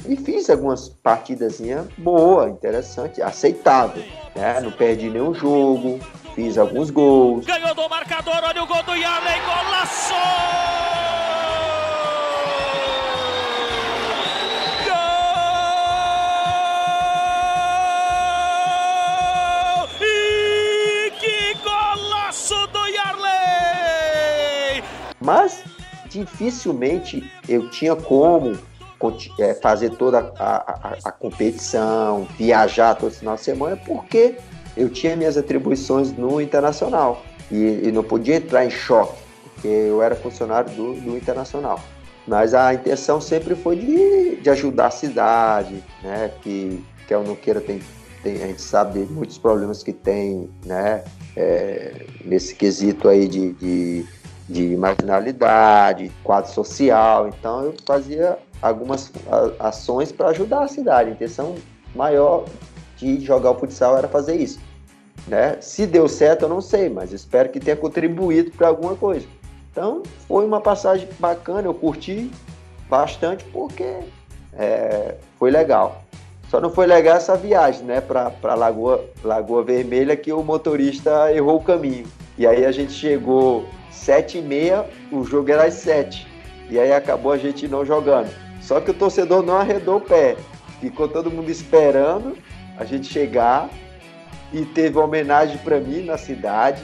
E fiz algumas partidazinhas boas, interessantes, aceitável. Né? Não perdi nenhum jogo, fiz alguns gols. Ganhou do marcador, olha o gol do Yarley, golaço! Mas dificilmente eu tinha como eh, fazer toda a, a- a competição, viajar todo final de semana, porque eu tinha minhas atribuições no internacional e, e não podia entrar em choque, porque eu era funcionário do, do internacional. Mas a intenção sempre foi de, de ajudar a cidade, né? Que, que eu não tem, tem, a gente sabe muitos problemas que tem, né? É, nesse quesito aí de, de de marginalidade, quadro social. Então eu fazia algumas ações para ajudar a cidade. A intenção maior de jogar o futsal era fazer isso. Né? Se deu certo, eu não sei, mas espero que tenha contribuído para alguma coisa. Então foi uma passagem bacana, eu curti bastante porque é, foi legal. Só não foi legal essa viagem, né, para Lagoa, Lagoa Vermelha, que o motorista errou o caminho. E aí a gente chegou sete e meia, o jogo era às sete. E aí acabou a gente não jogando. Só que o torcedor não arredou o pé. Ficou todo mundo esperando a gente chegar e teve uma homenagem para mim na cidade,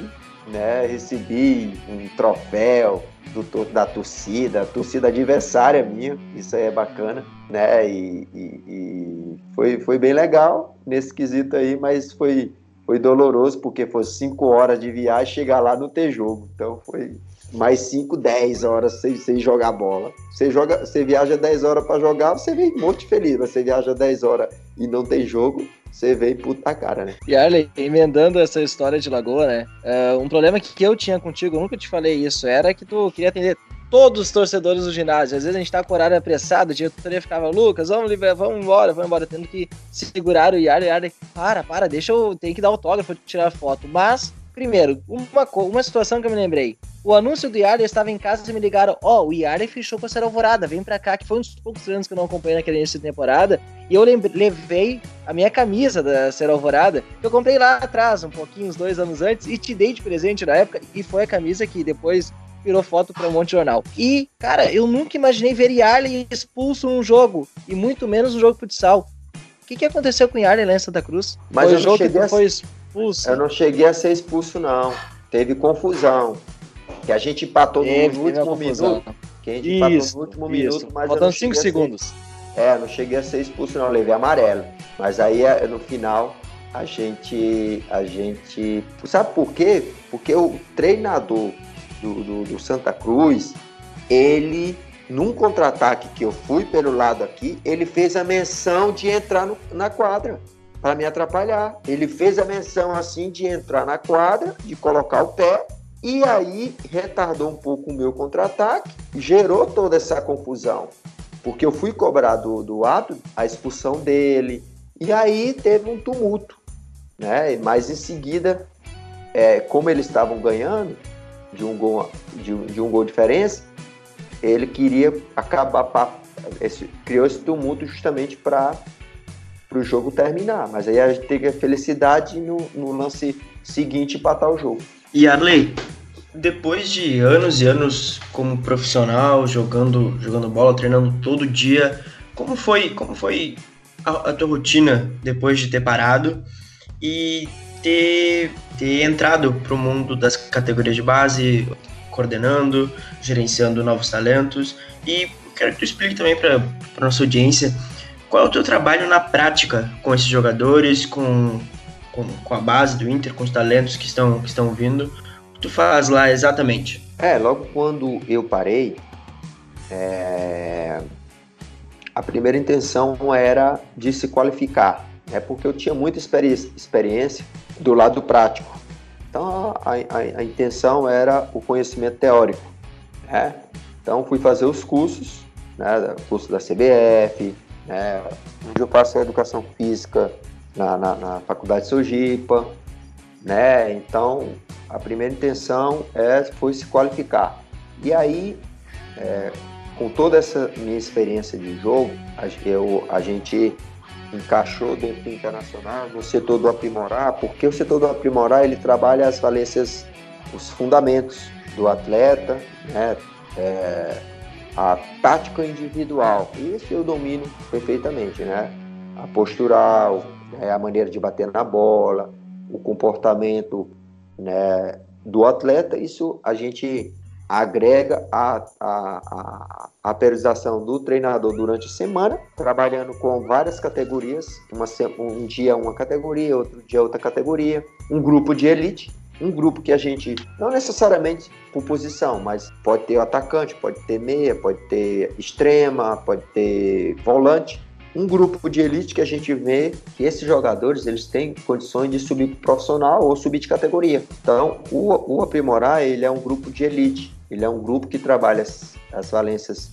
né? Recebi um troféu do, da torcida, torcida adversária minha, isso aí é bacana, né? E, e- e foi, foi bem legal nesse quesito aí, mas foi, foi doloroso porque foi cinco horas de viagem chegar lá não ter jogo. Então foi mais 5, 10 horas sem, sem jogar bola. Você, joga, você viaja 10 horas para jogar, você vem muito feliz, mas você viaja 10 horas e não tem jogo, você vem puta cara, né? E Arley, emendando essa história de Lagoa, né? é, um problema que eu tinha contigo, eu nunca te falei isso, era que tu queria atender todos os torcedores do ginásio. Às vezes a gente tá com o horário apressado, a diretoria ficava, Lucas, vamos, vamos embora, vamos embora, tendo que segurar o Yarley, Yarley, para, para, deixa eu, tem que dar autógrafo, tirar foto. Mas, primeiro, uma, uma situação que eu me lembrei. O anúncio do eu estava em casa e me ligaram, ó, oh, o Yarley fechou com a Serra Alvorada, vem pra cá, que foi um dos poucos anos que eu não acompanhei naquele início de temporada, e eu levei a minha camisa da Serra Alvorada, que eu comprei lá atrás, um pouquinho, uns dois anos antes, e te dei de presente na época, e foi a camisa que depois virou foto para um monte de jornal. E, cara, eu nunca imaginei ver Yarley expulso num jogo, e muito menos um jogo de futsal. O que, que aconteceu com Yarley lá em Santa Cruz? Mas foi eu jogo não que a... foi expulso. Eu não cheguei a ser expulso, não. Teve confusão. Que a gente empatou Teve, no último minuto. Que a gente Isso, empatou no último isso. minuto, mas Faltando não 5 cheguei a ser- segundos. É, não cheguei a ser expulso, não. Levei amarelo. Mas aí é, no final a gente. A gente. Sabe por quê? Porque o treinador do, do, do Santa Cruz, ele, num contra-ataque que eu fui pelo lado aqui, ele fez a menção de entrar no- na quadra para me atrapalhar. Ele fez a menção assim de entrar na quadra, de colocar o pé, e aí retardou um pouco o meu contra-ataque, gerou toda essa confusão. Porque eu fui cobrar do, do árbitro a expulsão dele, e aí teve um tumulto. Né? Mas em seguida, é, como eles estavam ganhando de um gol de, de um gol de diferença, ele queria acabar, pa- esse- criou esse tumulto justamente para o jogo terminar. Mas aí a gente teve a felicidade no, no lance seguinte empatar o jogo. E Arley, depois de anos e anos como profissional, jogando, jogando bola, treinando todo dia, como foi, como foi a, a tua rotina depois de ter parado e ter, ter entrado para o mundo das categorias de base, coordenando, gerenciando novos talentos? E quero que tu explique também para a nossa audiência qual é o teu trabalho na prática com esses jogadores, com, com, com a base do Inter, com os talentos que estão, que estão vindo. O que tu faz lá exatamente? É, logo quando eu parei, é, a primeira intenção era de se qualificar, é porque eu tinha muita experi- experiência do lado prático. Então a, a- a intenção era o conhecimento teórico. né? Então fui fazer os cursos, né, curso da CBF, né, onde eu faço a educação física na, na, na Faculdade Sojipa, né? Então a primeira intenção é, foi se qualificar. E aí, é, com toda essa minha experiência de jogo, eu, a gente encaixou dentro do internacional no setor do aprimorar, porque o setor do aprimorar ele trabalha as valências, os fundamentos do atleta, né? É, a tática individual. Isso eu domino perfeitamente, né? A postural, né? a maneira de bater na bola, o comportamento né, do atleta, isso a gente agrega a, a, a, a periodização do treinador durante a semana, trabalhando com várias categorias, uma, um dia uma categoria, outro dia outra categoria, um grupo de elite, um grupo que a gente, não necessariamente por posição, mas pode ter atacante, pode ter meia, pode ter extrema, pode ter volante, um grupo de elite que a gente vê que esses jogadores eles têm condições de subir pro profissional ou subir de categoria. Então, o, o aprimorar ele é um grupo de elite. Ele é um grupo que trabalha as, as valências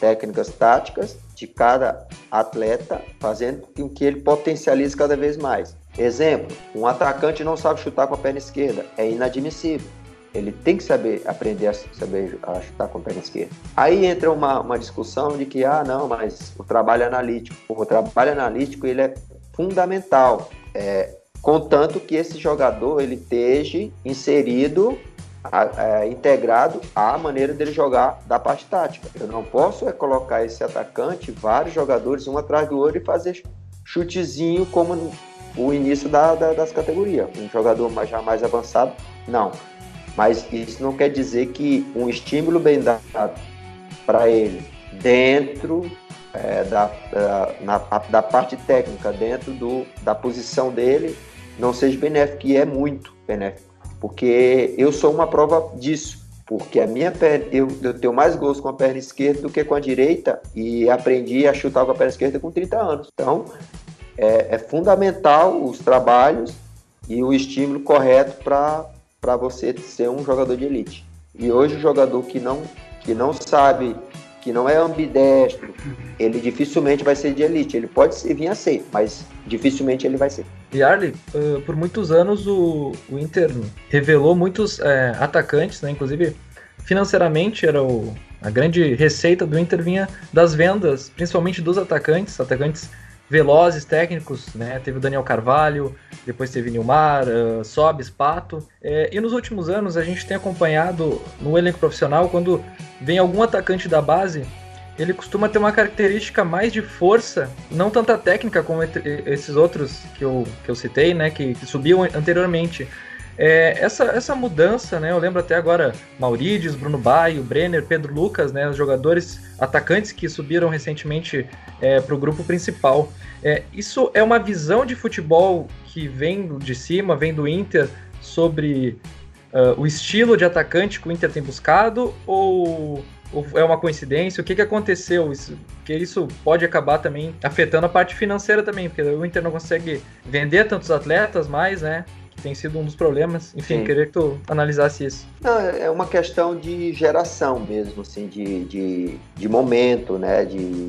técnicas, táticas de cada atleta, fazendo com que ele potencialize cada vez mais. Exemplo: um atacante não sabe chutar com a perna esquerda, é inadmissível. Ele tem que saber aprender a saber a chutar com a perna esquerda. Aí entra uma, uma discussão de que, ah, não, mas o trabalho analítico. O trabalho analítico ele é fundamental, é, contanto que esse jogador ele esteja inserido, é, integrado à maneira dele jogar da parte tática. Eu não posso é colocar esse atacante, vários jogadores, um atrás do outro e fazer chutezinho como no- o início da- da- das categorias. Um jogador já mais avançado, não. Mas isso não quer dizer que um estímulo bem dado para ele dentro é, da, da, na- da parte técnica, dentro do, da posição dele, não seja benéfico, e é muito benéfico. Porque eu sou uma prova disso. Porque a minha perna, eu, eu tenho mais gols com a perna esquerda do que com a direita e aprendi a chutar com a perna esquerda com 30 anos. Então, é, é fundamental os trabalhos e o estímulo correto para você ser um jogador de elite. E hoje o jogador que não, que não sabe, que não é ambidestro, ele dificilmente vai ser de elite. Ele pode vir a ser, mas dificilmente ele vai ser. E Arley, uh, por muitos anos o, o Inter revelou muitos é, atacantes, né? Inclusive financeiramente era o, a grande receita do Inter vinha das vendas, principalmente dos atacantes, atacantes velozes, técnicos, né? Teve o Daniel Carvalho, depois teve Nilmar, uh, Sobis, Pato. É, e nos últimos anos a gente tem acompanhado no elenco profissional, quando vem algum atacante da base, ele costuma ter uma característica mais de força, não tanta técnica como esses outros que eu, que eu citei, né? Que, que subiam anteriormente. É, essa, essa mudança, né? Eu lembro até agora Maurídios, Bruno Baio, Brenner, Pedro Lucas, né? Os jogadores atacantes que subiram recentemente é, para o grupo principal. É, isso é uma visão de futebol que vem de cima, vem do Inter sobre uh, o estilo de atacante que o Inter tem buscado ou, ou é uma coincidência? O que, que aconteceu? Isso, que isso pode acabar também afetando a parte financeira também, porque o Inter não consegue vender tantos atletas mais, né? Tem sido um dos problemas. Enfim, Sim. queria que tu analisasse isso. Não, é uma questão de geração mesmo, assim, de, de, de momento, né, de,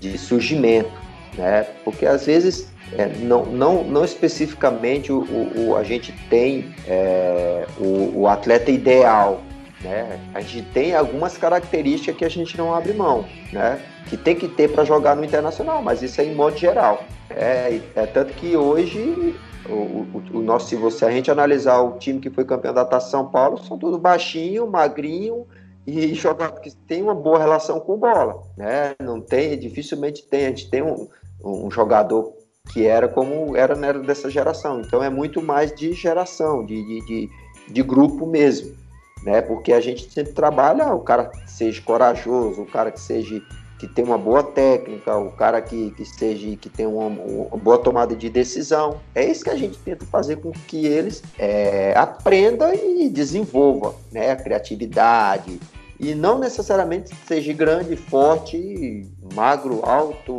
de surgimento, né, porque às vezes é, não, não, não especificamente o, o, o a gente tem é, o, o atleta ideal, né? A gente tem algumas características que a gente não abre mão, né? Que tem que ter para jogar no internacional, mas isso é em modo geral. É, é tanto que hoje o, o, nosso, se você a gente analisar o time que foi campeão da Taça São Paulo, são tudo baixinho, magrinho e jogador que tem uma boa relação com bola, né? Não tem, dificilmente tem, a gente tem um, um jogador que era como era, era dessa geração. Então é muito mais de geração, de, de, de, de grupo mesmo, né? Porque a gente sempre trabalha o cara que seja corajoso, o cara que seja que tem uma boa técnica, o cara que, que esteja, que tem uma, uma, boa tomada de decisão. É isso que a gente tenta fazer com que eles é, aprendam e desenvolvam né, a criatividade. E não necessariamente seja grande, forte, magro, alto.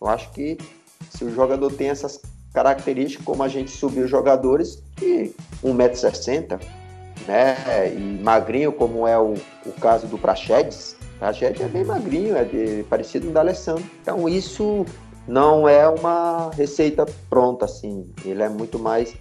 Eu acho que se o jogador tem essas características, como a gente subiu jogadores que 1,60m, né? E magrinho, como é o, o caso do Praxedes, a Jet é bem magrinho, é de, parecido com o da Alessandro. Então isso não é uma receita pronta, assim. Ele é muito mais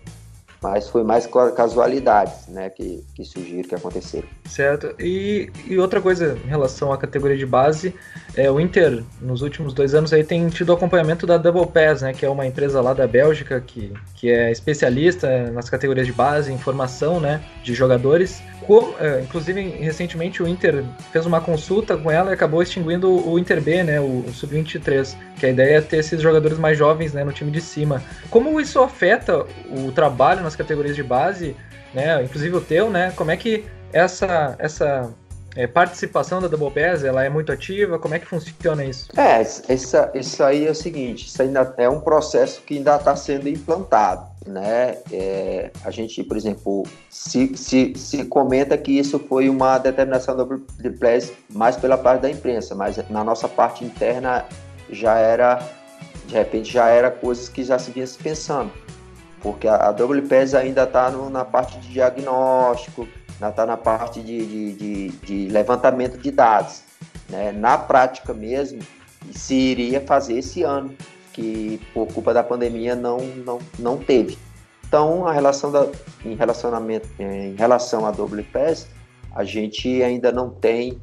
mas foi mais casualidades, né, que, que surgiram, que aconteceram. Certo. E, e outra coisa em relação à categoria de base, é o Inter nos últimos dois anos aí tem tido acompanhamento da Double Pass, né, que é uma empresa lá da Bélgica que, que é especialista nas categorias de base, em formação, né, de jogadores. Como, é, inclusive, recentemente o Inter fez uma consulta com ela e acabou extinguindo o Inter B, né, o, o Sub-23, que a ideia é ter esses jogadores mais jovens né, no time de cima. Como isso afeta o trabalho nas categorias de base, né, inclusive o teu, né, como é que essa, essa é, participação da Double Pass, ela é muito ativa? Como é que funciona isso? É, essa, isso aí é o seguinte, isso ainda é um processo que ainda está sendo implantado né? É, a gente, por exemplo, se, se, se comenta que isso foi uma determinação do Blitz mais pela parte da imprensa, mas na nossa parte interna já era, de repente, já era coisas que já se vinha se pensando, porque a, a WPS ainda está na parte de diagnóstico, está na parte de, de, de, de levantamento de dados, né? Na prática mesmo, se iria fazer esse ano, que por culpa da pandemia não, não, não teve. Então, a relação da, em relacionamento, em relação à WPS, a gente ainda não tem,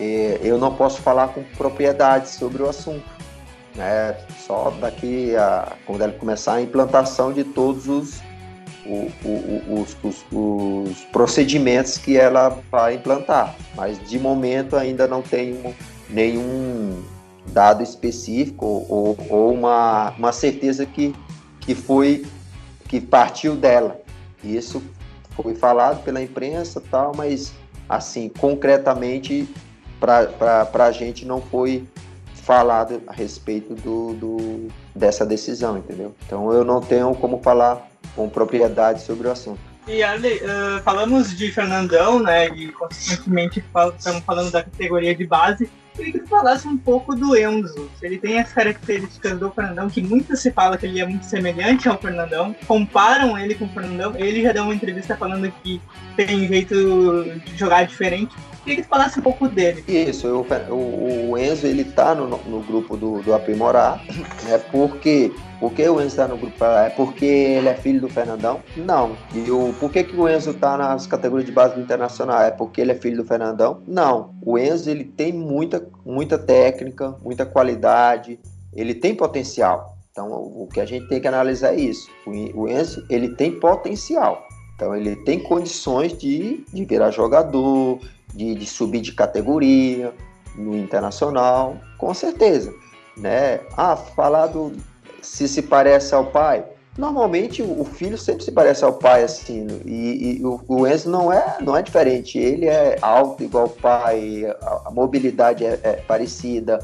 é, eu não posso falar com propriedade sobre o assunto, né? Só daqui a quando ela começar a implantação de todos os o, o, os, os, os, procedimentos que ela vai implantar, mas de momento ainda não tem nenhum dado específico ou, ou uma, uma certeza que, que foi que partiu dela. Isso foi falado pela imprensa tal, mas assim, concretamente para a gente não foi falado a respeito do, do, dessa decisão, entendeu? Então eu não tenho como falar com propriedade sobre o assunto. E Ale, uh, falamos de Fernandão, né? E consequentemente estamos falando da categoria de base queria que tu falasse um pouco do Enzo. Ele tem as características do Fernandão, que muito se fala que ele é muito semelhante ao Fernandão. Comparam ele com o Fernandão. Ele já deu uma entrevista falando que tem jeito de jogar diferente. Queria que falasse um pouco dele. Isso, eu, o, o, Enzo ele tá no, no grupo do, do Aprimorar, né? Porque por que o Enzo está no grupo? É porque ele é filho do Fernandão? Não. E o, por que, que o Enzo está nas categorias de base do Internacional? É porque ele é filho do Fernandão? Não. O Enzo ele tem muita, muita técnica, muita qualidade, ele tem potencial. Então o que a gente tem que analisar é isso. O, o Enzo ele tem potencial. Então ele tem condições de, de virar jogador, de, de subir de categoria no internacional, com certeza. Né? Ah, falar do, se se parece ao pai. Normalmente o filho sempre se parece ao pai, assim, e, e o, o, Enzo não é, não é diferente. Ele é alto igual o pai, a, a mobilidade é, é, parecida.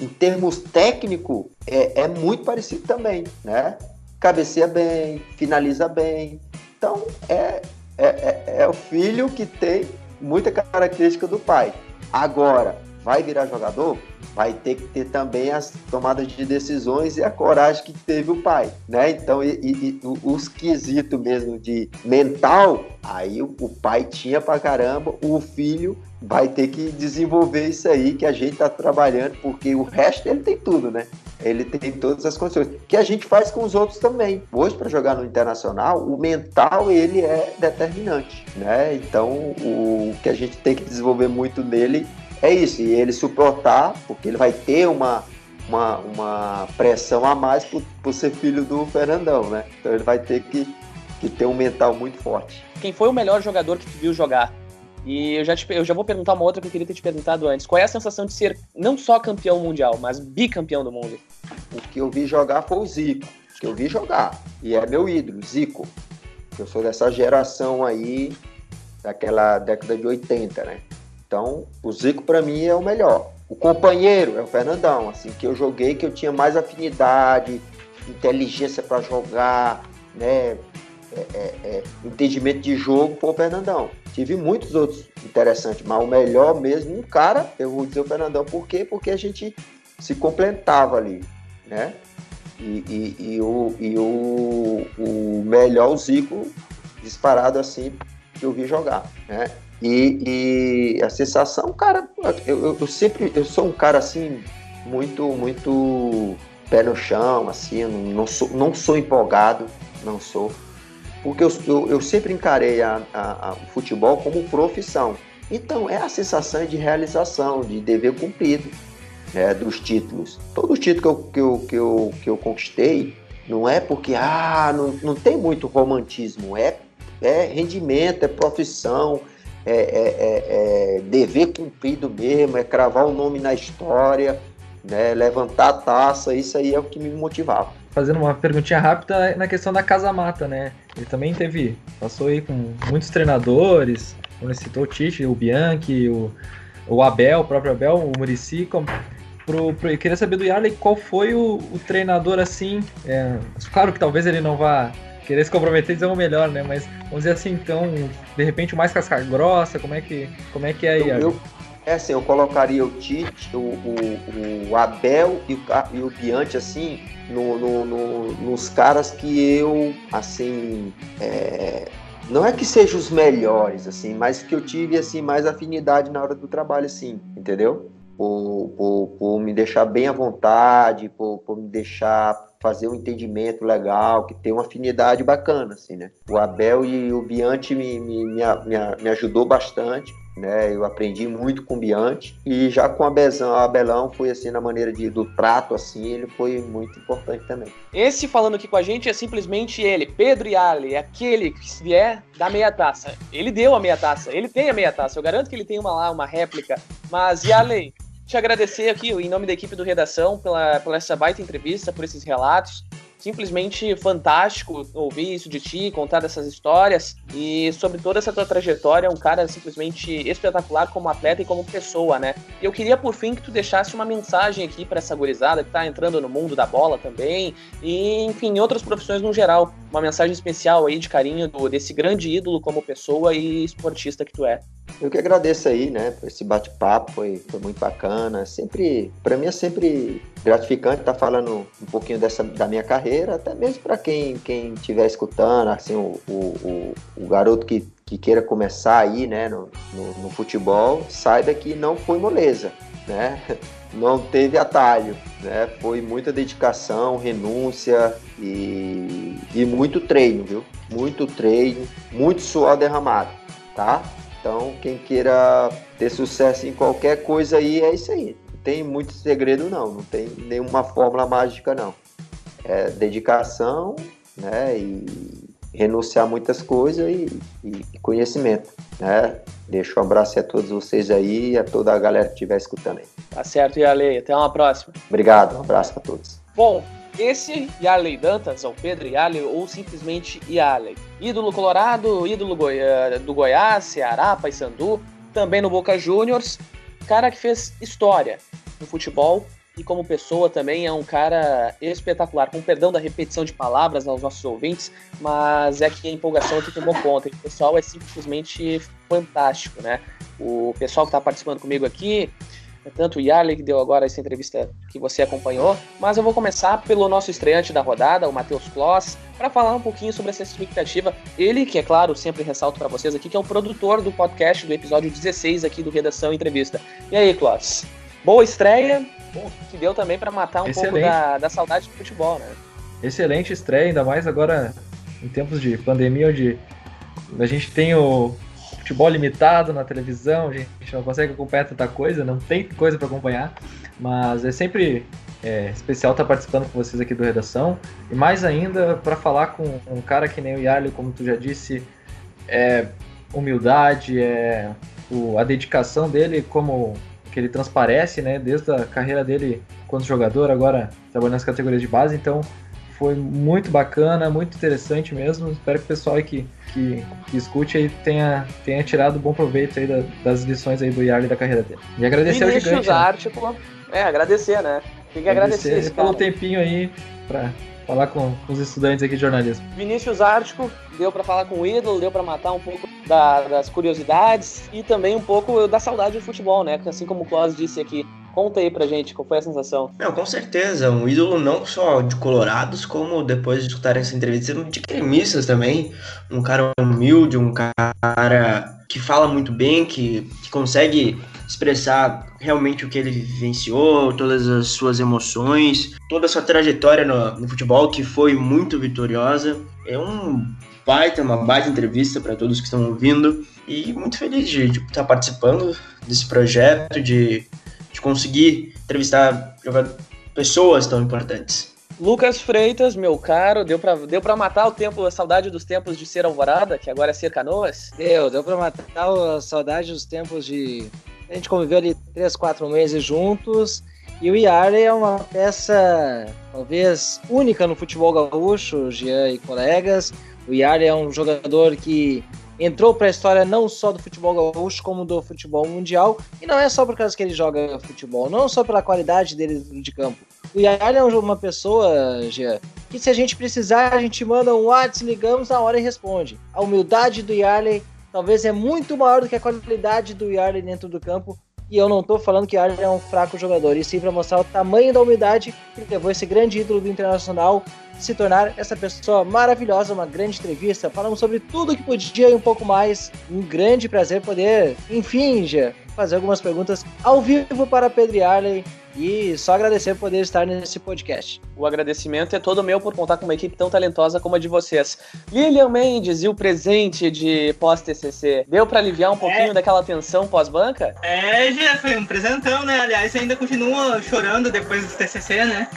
Em termos técnicos, é, é muito parecido também, né? Cabeceia bem, finaliza bem. Então, é, é, é, é o filho que tem muita característica do pai. Agora, vai virar jogador? vai ter que ter também as tomadas de decisões e a coragem que teve o pai, né? Então, e, e, os quesitos mesmo de mental, aí o, o pai tinha pra caramba, o filho vai ter que desenvolver isso aí que a gente tá trabalhando, porque o resto ele tem tudo, né? Ele tem todas as condições. Que a gente faz com os outros também. Hoje, para jogar no internacional, o mental ele é determinante, né? Então, o que a gente tem que desenvolver muito nele é isso, e ele suportar, porque ele vai ter uma, uma, uma pressão a mais por, por ser filho do Fernandão, né? Então ele vai ter que, que ter um mental muito forte. Quem foi o melhor jogador que tu viu jogar? E eu já, te, eu já vou perguntar uma outra que eu queria ter te perguntado antes. Qual é a sensação de ser não só campeão mundial, mas bicampeão do mundo? O que eu vi jogar foi o Zico. O que eu vi jogar. E é meu ídolo, Zico. Eu sou dessa geração aí, daquela década de 80, né? Então, o Zico para mim é o melhor. O companheiro é o Fernandão, assim, que eu joguei, que eu tinha mais afinidade, inteligência para jogar, né? É, é, é, entendimento de jogo por Fernandão. Tive muitos outros interessantes, mas o melhor mesmo, um cara, eu vou dizer o Fernandão, por quê? Porque a gente se completava ali, né? E, e, e, o, e o, o melhor, o Zico, disparado assim, que eu vi jogar, né? E, e a sensação, cara, eu, eu, sempre, eu sou um cara assim, muito, muito pé no chão, assim, não sou, não sou empolgado, não sou. Porque eu, eu, eu sempre encarei a, a, a, o futebol como profissão. Então, é a sensação de realização, de dever cumprido né, dos títulos. Todo título que eu, que eu, que eu, que eu conquistei não é porque ah, não, não tem muito romantismo, é, é rendimento, é profissão, é, é, é, é, dever cumprido mesmo, é cravar o nome na história, né, levantar a taça, isso aí é o que me motivava. Fazendo uma perguntinha rápida na questão da Casa Mata, né? Ele também teve, passou aí com muitos treinadores, como citou o Tite, o Bianchi, o, o Abel, o próprio Abel, o Murici. Pro, pro, eu queria saber do Yarley qual foi o, o treinador assim. É, claro que talvez ele não vá querer se comprometer e dizer o melhor, né? Mas vamos dizer assim, então, de repente o mais casca grossa, como é que, como é, que é aí? Eu, eu, é assim, eu colocaria o Tite, o, o, o Abel e o, e o Biante, assim, no, no, no, nos caras que eu, assim, é, não é que sejam os melhores, assim, mas que eu tive, assim, mais afinidade na hora do trabalho, assim, entendeu? Por, por, por me deixar bem à vontade, por, por me deixar fazer um entendimento legal, que tem uma afinidade bacana, assim, né? O Abel e o Biante me, me, me, me, ajudou bastante, né? Eu aprendi muito com o Biante e já com a Bezão, a Abelão foi assim na maneira de, do trato, assim, ele foi muito importante também. Esse falando aqui com a gente é simplesmente ele, Pedro Yarley, aquele que vier da meia taça. Ele deu a meia taça, ele tem a meia taça, eu garanto que ele tem uma lá, uma réplica, mas Yarley, te agradecer aqui, em nome da equipe do Redação, pela, pela essa baita entrevista, por esses relatos. Simplesmente fantástico ouvir isso de ti, contar dessas histórias e sobre toda essa tua trajetória, um cara simplesmente espetacular como atleta e como pessoa, né? Eu queria por fim que tu deixasse uma mensagem aqui para essa gurizada que tá entrando no mundo da bola também e, enfim, outras profissões no geral. Uma mensagem especial aí de carinho do, desse grande ídolo como pessoa e esportista que tu é. Eu que agradeço aí, né, por esse bate-papo, foi, foi muito bacana. Sempre, para mim é sempre gratificante estar falando um pouquinho dessa da minha carreira, até mesmo para quem quem estiver escutando, assim, o, o, o, garoto que, que queira começar aí, né, no, no, no futebol, saiba que não foi moleza, né? Não teve atalho, né? Foi muita dedicação, renúncia e, e muito treino, viu? Muito treino, muito suor derramado, tá? Então, quem queira ter sucesso em qualquer coisa aí, é isso aí. Não tem muito segredo, não. Não tem nenhuma fórmula mágica, não. É dedicação, né? E renunciar a muitas coisas e, e conhecimento, né? Deixo um abraço a todos vocês aí e a toda a galera que estiver escutando aí. Tá certo, Yalei. Até uma próxima. Obrigado, um abraço para todos. Bom, esse Yarley Dantas, ou Pedro Yarley, ou simplesmente Yarley. Ídolo colorado, ídolo Goi do Goiás, Ceará, Paysandu, também no Boca Juniors. Cara que fez história no futebol e como pessoa também é um cara espetacular. Com perdão da repetição de palavras aos nossos ouvintes, mas é que a empolgação aqui bom ponto. O pessoal é simplesmente fantástico, né? O pessoal que está participando comigo aqui é tanto o Yarley que deu agora essa entrevista que você acompanhou, mas eu vou começar pelo nosso estreante da rodada, o Matheus Kloss, para falar um pouquinho sobre essa expectativa. Ele, que é claro, sempre ressalto para vocês aqui, que é o produtor do podcast do episódio 16 aqui do Redação Entrevista. E aí, Kloss? Boa estreia, que deu também para matar um Excelente. pouco da, da saudade do futebol, né? Excelente estreia, ainda mais agora em tempos de pandemia, onde a gente tem o, futebol limitado na televisão, a gente não consegue acompanhar tanta coisa, não tem coisa para acompanhar, mas é sempre é, especial estar tá participando com vocês aqui do Redação, e mais ainda para falar com um cara que nem o Yarley, como tu já disse, é humildade, é o, a dedicação dele como que ele transparece, né, desde a carreira dele quando jogador, agora trabalhando nas categorias de base, então foi muito bacana, muito interessante mesmo. Espero que o pessoal aí que, que, que escute aí tenha, tenha tirado bom proveito aí da, das lições aí do Yarley da carreira dele. E agradecer Vinícius ao gigante. Né? É, agradecer, né? Tem que agradecer, agradecer pelo tempinho aí pra falar com, com, os estudantes aqui de jornalismo. Vinícius Ártico, deu para falar com o ídolo, deu para matar um pouco da, das curiosidades e também um pouco da saudade do futebol, né? Assim como o Klaus disse aqui, Conta aí pra gente, qual foi a sensação? Não, com certeza, um ídolo não só de colorados, como depois de escutar essa entrevista, de cremistas também. Um cara humilde, um cara que fala muito bem, que, que consegue expressar realmente o que ele vivenciou, todas as suas emoções, toda a sua trajetória no, no futebol, que foi muito vitoriosa. É um baita, uma baita entrevista para todos que estão ouvindo e muito feliz de, de estar participando desse projeto, de de conseguir entrevistar pessoas tão importantes. Lucas Freitas, meu caro, deu pra, deu pra matar o tempo, a saudade dos tempos de ser Alvorada, que agora é ser Canoas? Deu, deu pra matar a saudade dos tempos de. A gente conviveu ali três, quatro meses juntos. E o Iarley é uma peça, talvez, única no futebol gaúcho, Jean e colegas. O Iarley é um jogador que entrou para a história não só do futebol gaúcho, como do futebol mundial. E não é só por causa que ele joga futebol, não só pela qualidade dele de campo. O Yarley é uma pessoa, Jean, que se a gente precisar, a gente manda um WhatsApp, ligamos na hora e responde. A humildade do Yarley talvez é muito maior do que a qualidade do Yarley dentro do campo. E eu não estou falando que Yarley é um fraco jogador, e sim para mostrar o tamanho da humildade que levou esse grande ídolo do Internacional se tornar essa pessoa maravilhosa, uma grande entrevista. Falamos sobre tudo que podia e um pouco mais. Um grande prazer poder, enfim, já fazer algumas perguntas ao vivo para Pedro Arley e só agradecer por poder estar nesse podcast. O agradecimento é todo meu por contar com uma equipe tão talentosa como a de vocês. Lilian Mendes e o presente de pós-TCC. Deu para aliviar um pouquinho é. daquela tensão pós-banca? É, já foi um presentão, né? Aliás, ainda continua chorando depois do TCC, né?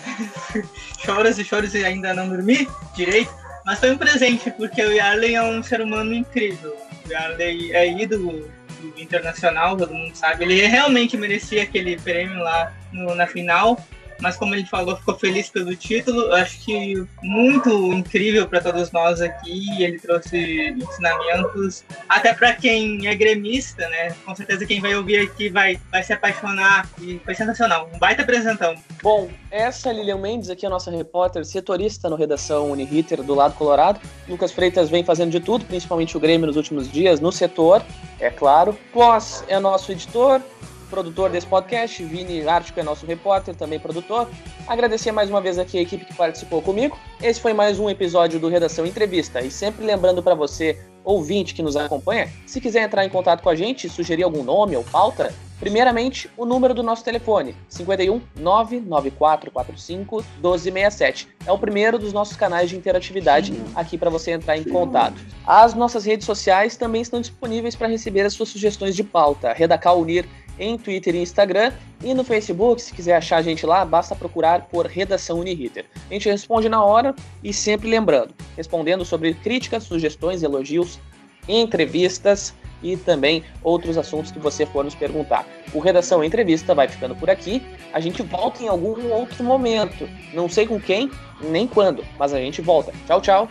Choras e choras e ainda não dormi direito. Mas foi um presente, porque o Yarley é um ser humano incrível. O Yarley é ídolo internacional, todo mundo sabe. Ele realmente merecia aquele prêmio lá no, na final. Mas como ele falou, ficou feliz pelo título. Acho que muito incrível para todos nós aqui. Ele trouxe ensinamentos, até para quem é gremista, né? Com certeza quem vai ouvir aqui vai, vai se apaixonar. E foi sensacional, um baita apresentão. Bom, essa Lilian Mendes aqui, a nossa repórter, setorista no Redação Unihitter do lado colorado. Lucas Freitas vem fazendo de tudo, principalmente o Grêmio nos últimos dias, no setor, é claro. Pós é nosso editor, produtor desse podcast, Vini Ártico é nosso repórter, também produtor. Agradecer mais uma vez aqui a equipe que participou comigo. Esse foi mais um episódio do Redação Entrevista. E sempre lembrando para você, ouvinte que nos acompanha, se quiser entrar em contato com a gente, sugerir algum nome ou pauta, primeiramente o número do nosso telefone, 51 99445 1267. É o primeiro dos nossos canais de interatividade aqui para você entrar em contato. As nossas redes sociais também estão disponíveis para receber as suas sugestões de pauta. Redacal Unir em Twitter e Instagram. E no Facebook, se quiser achar a gente lá, basta procurar por Redação Uniriter. A gente responde na hora e sempre lembrando, respondendo sobre críticas, sugestões, elogios, entrevistas e também outros assuntos que você for nos perguntar. O Redação Entrevista vai ficando por aqui. A gente volta em algum outro momento. Não sei com quem, nem quando, mas a gente volta. Tchau, tchau.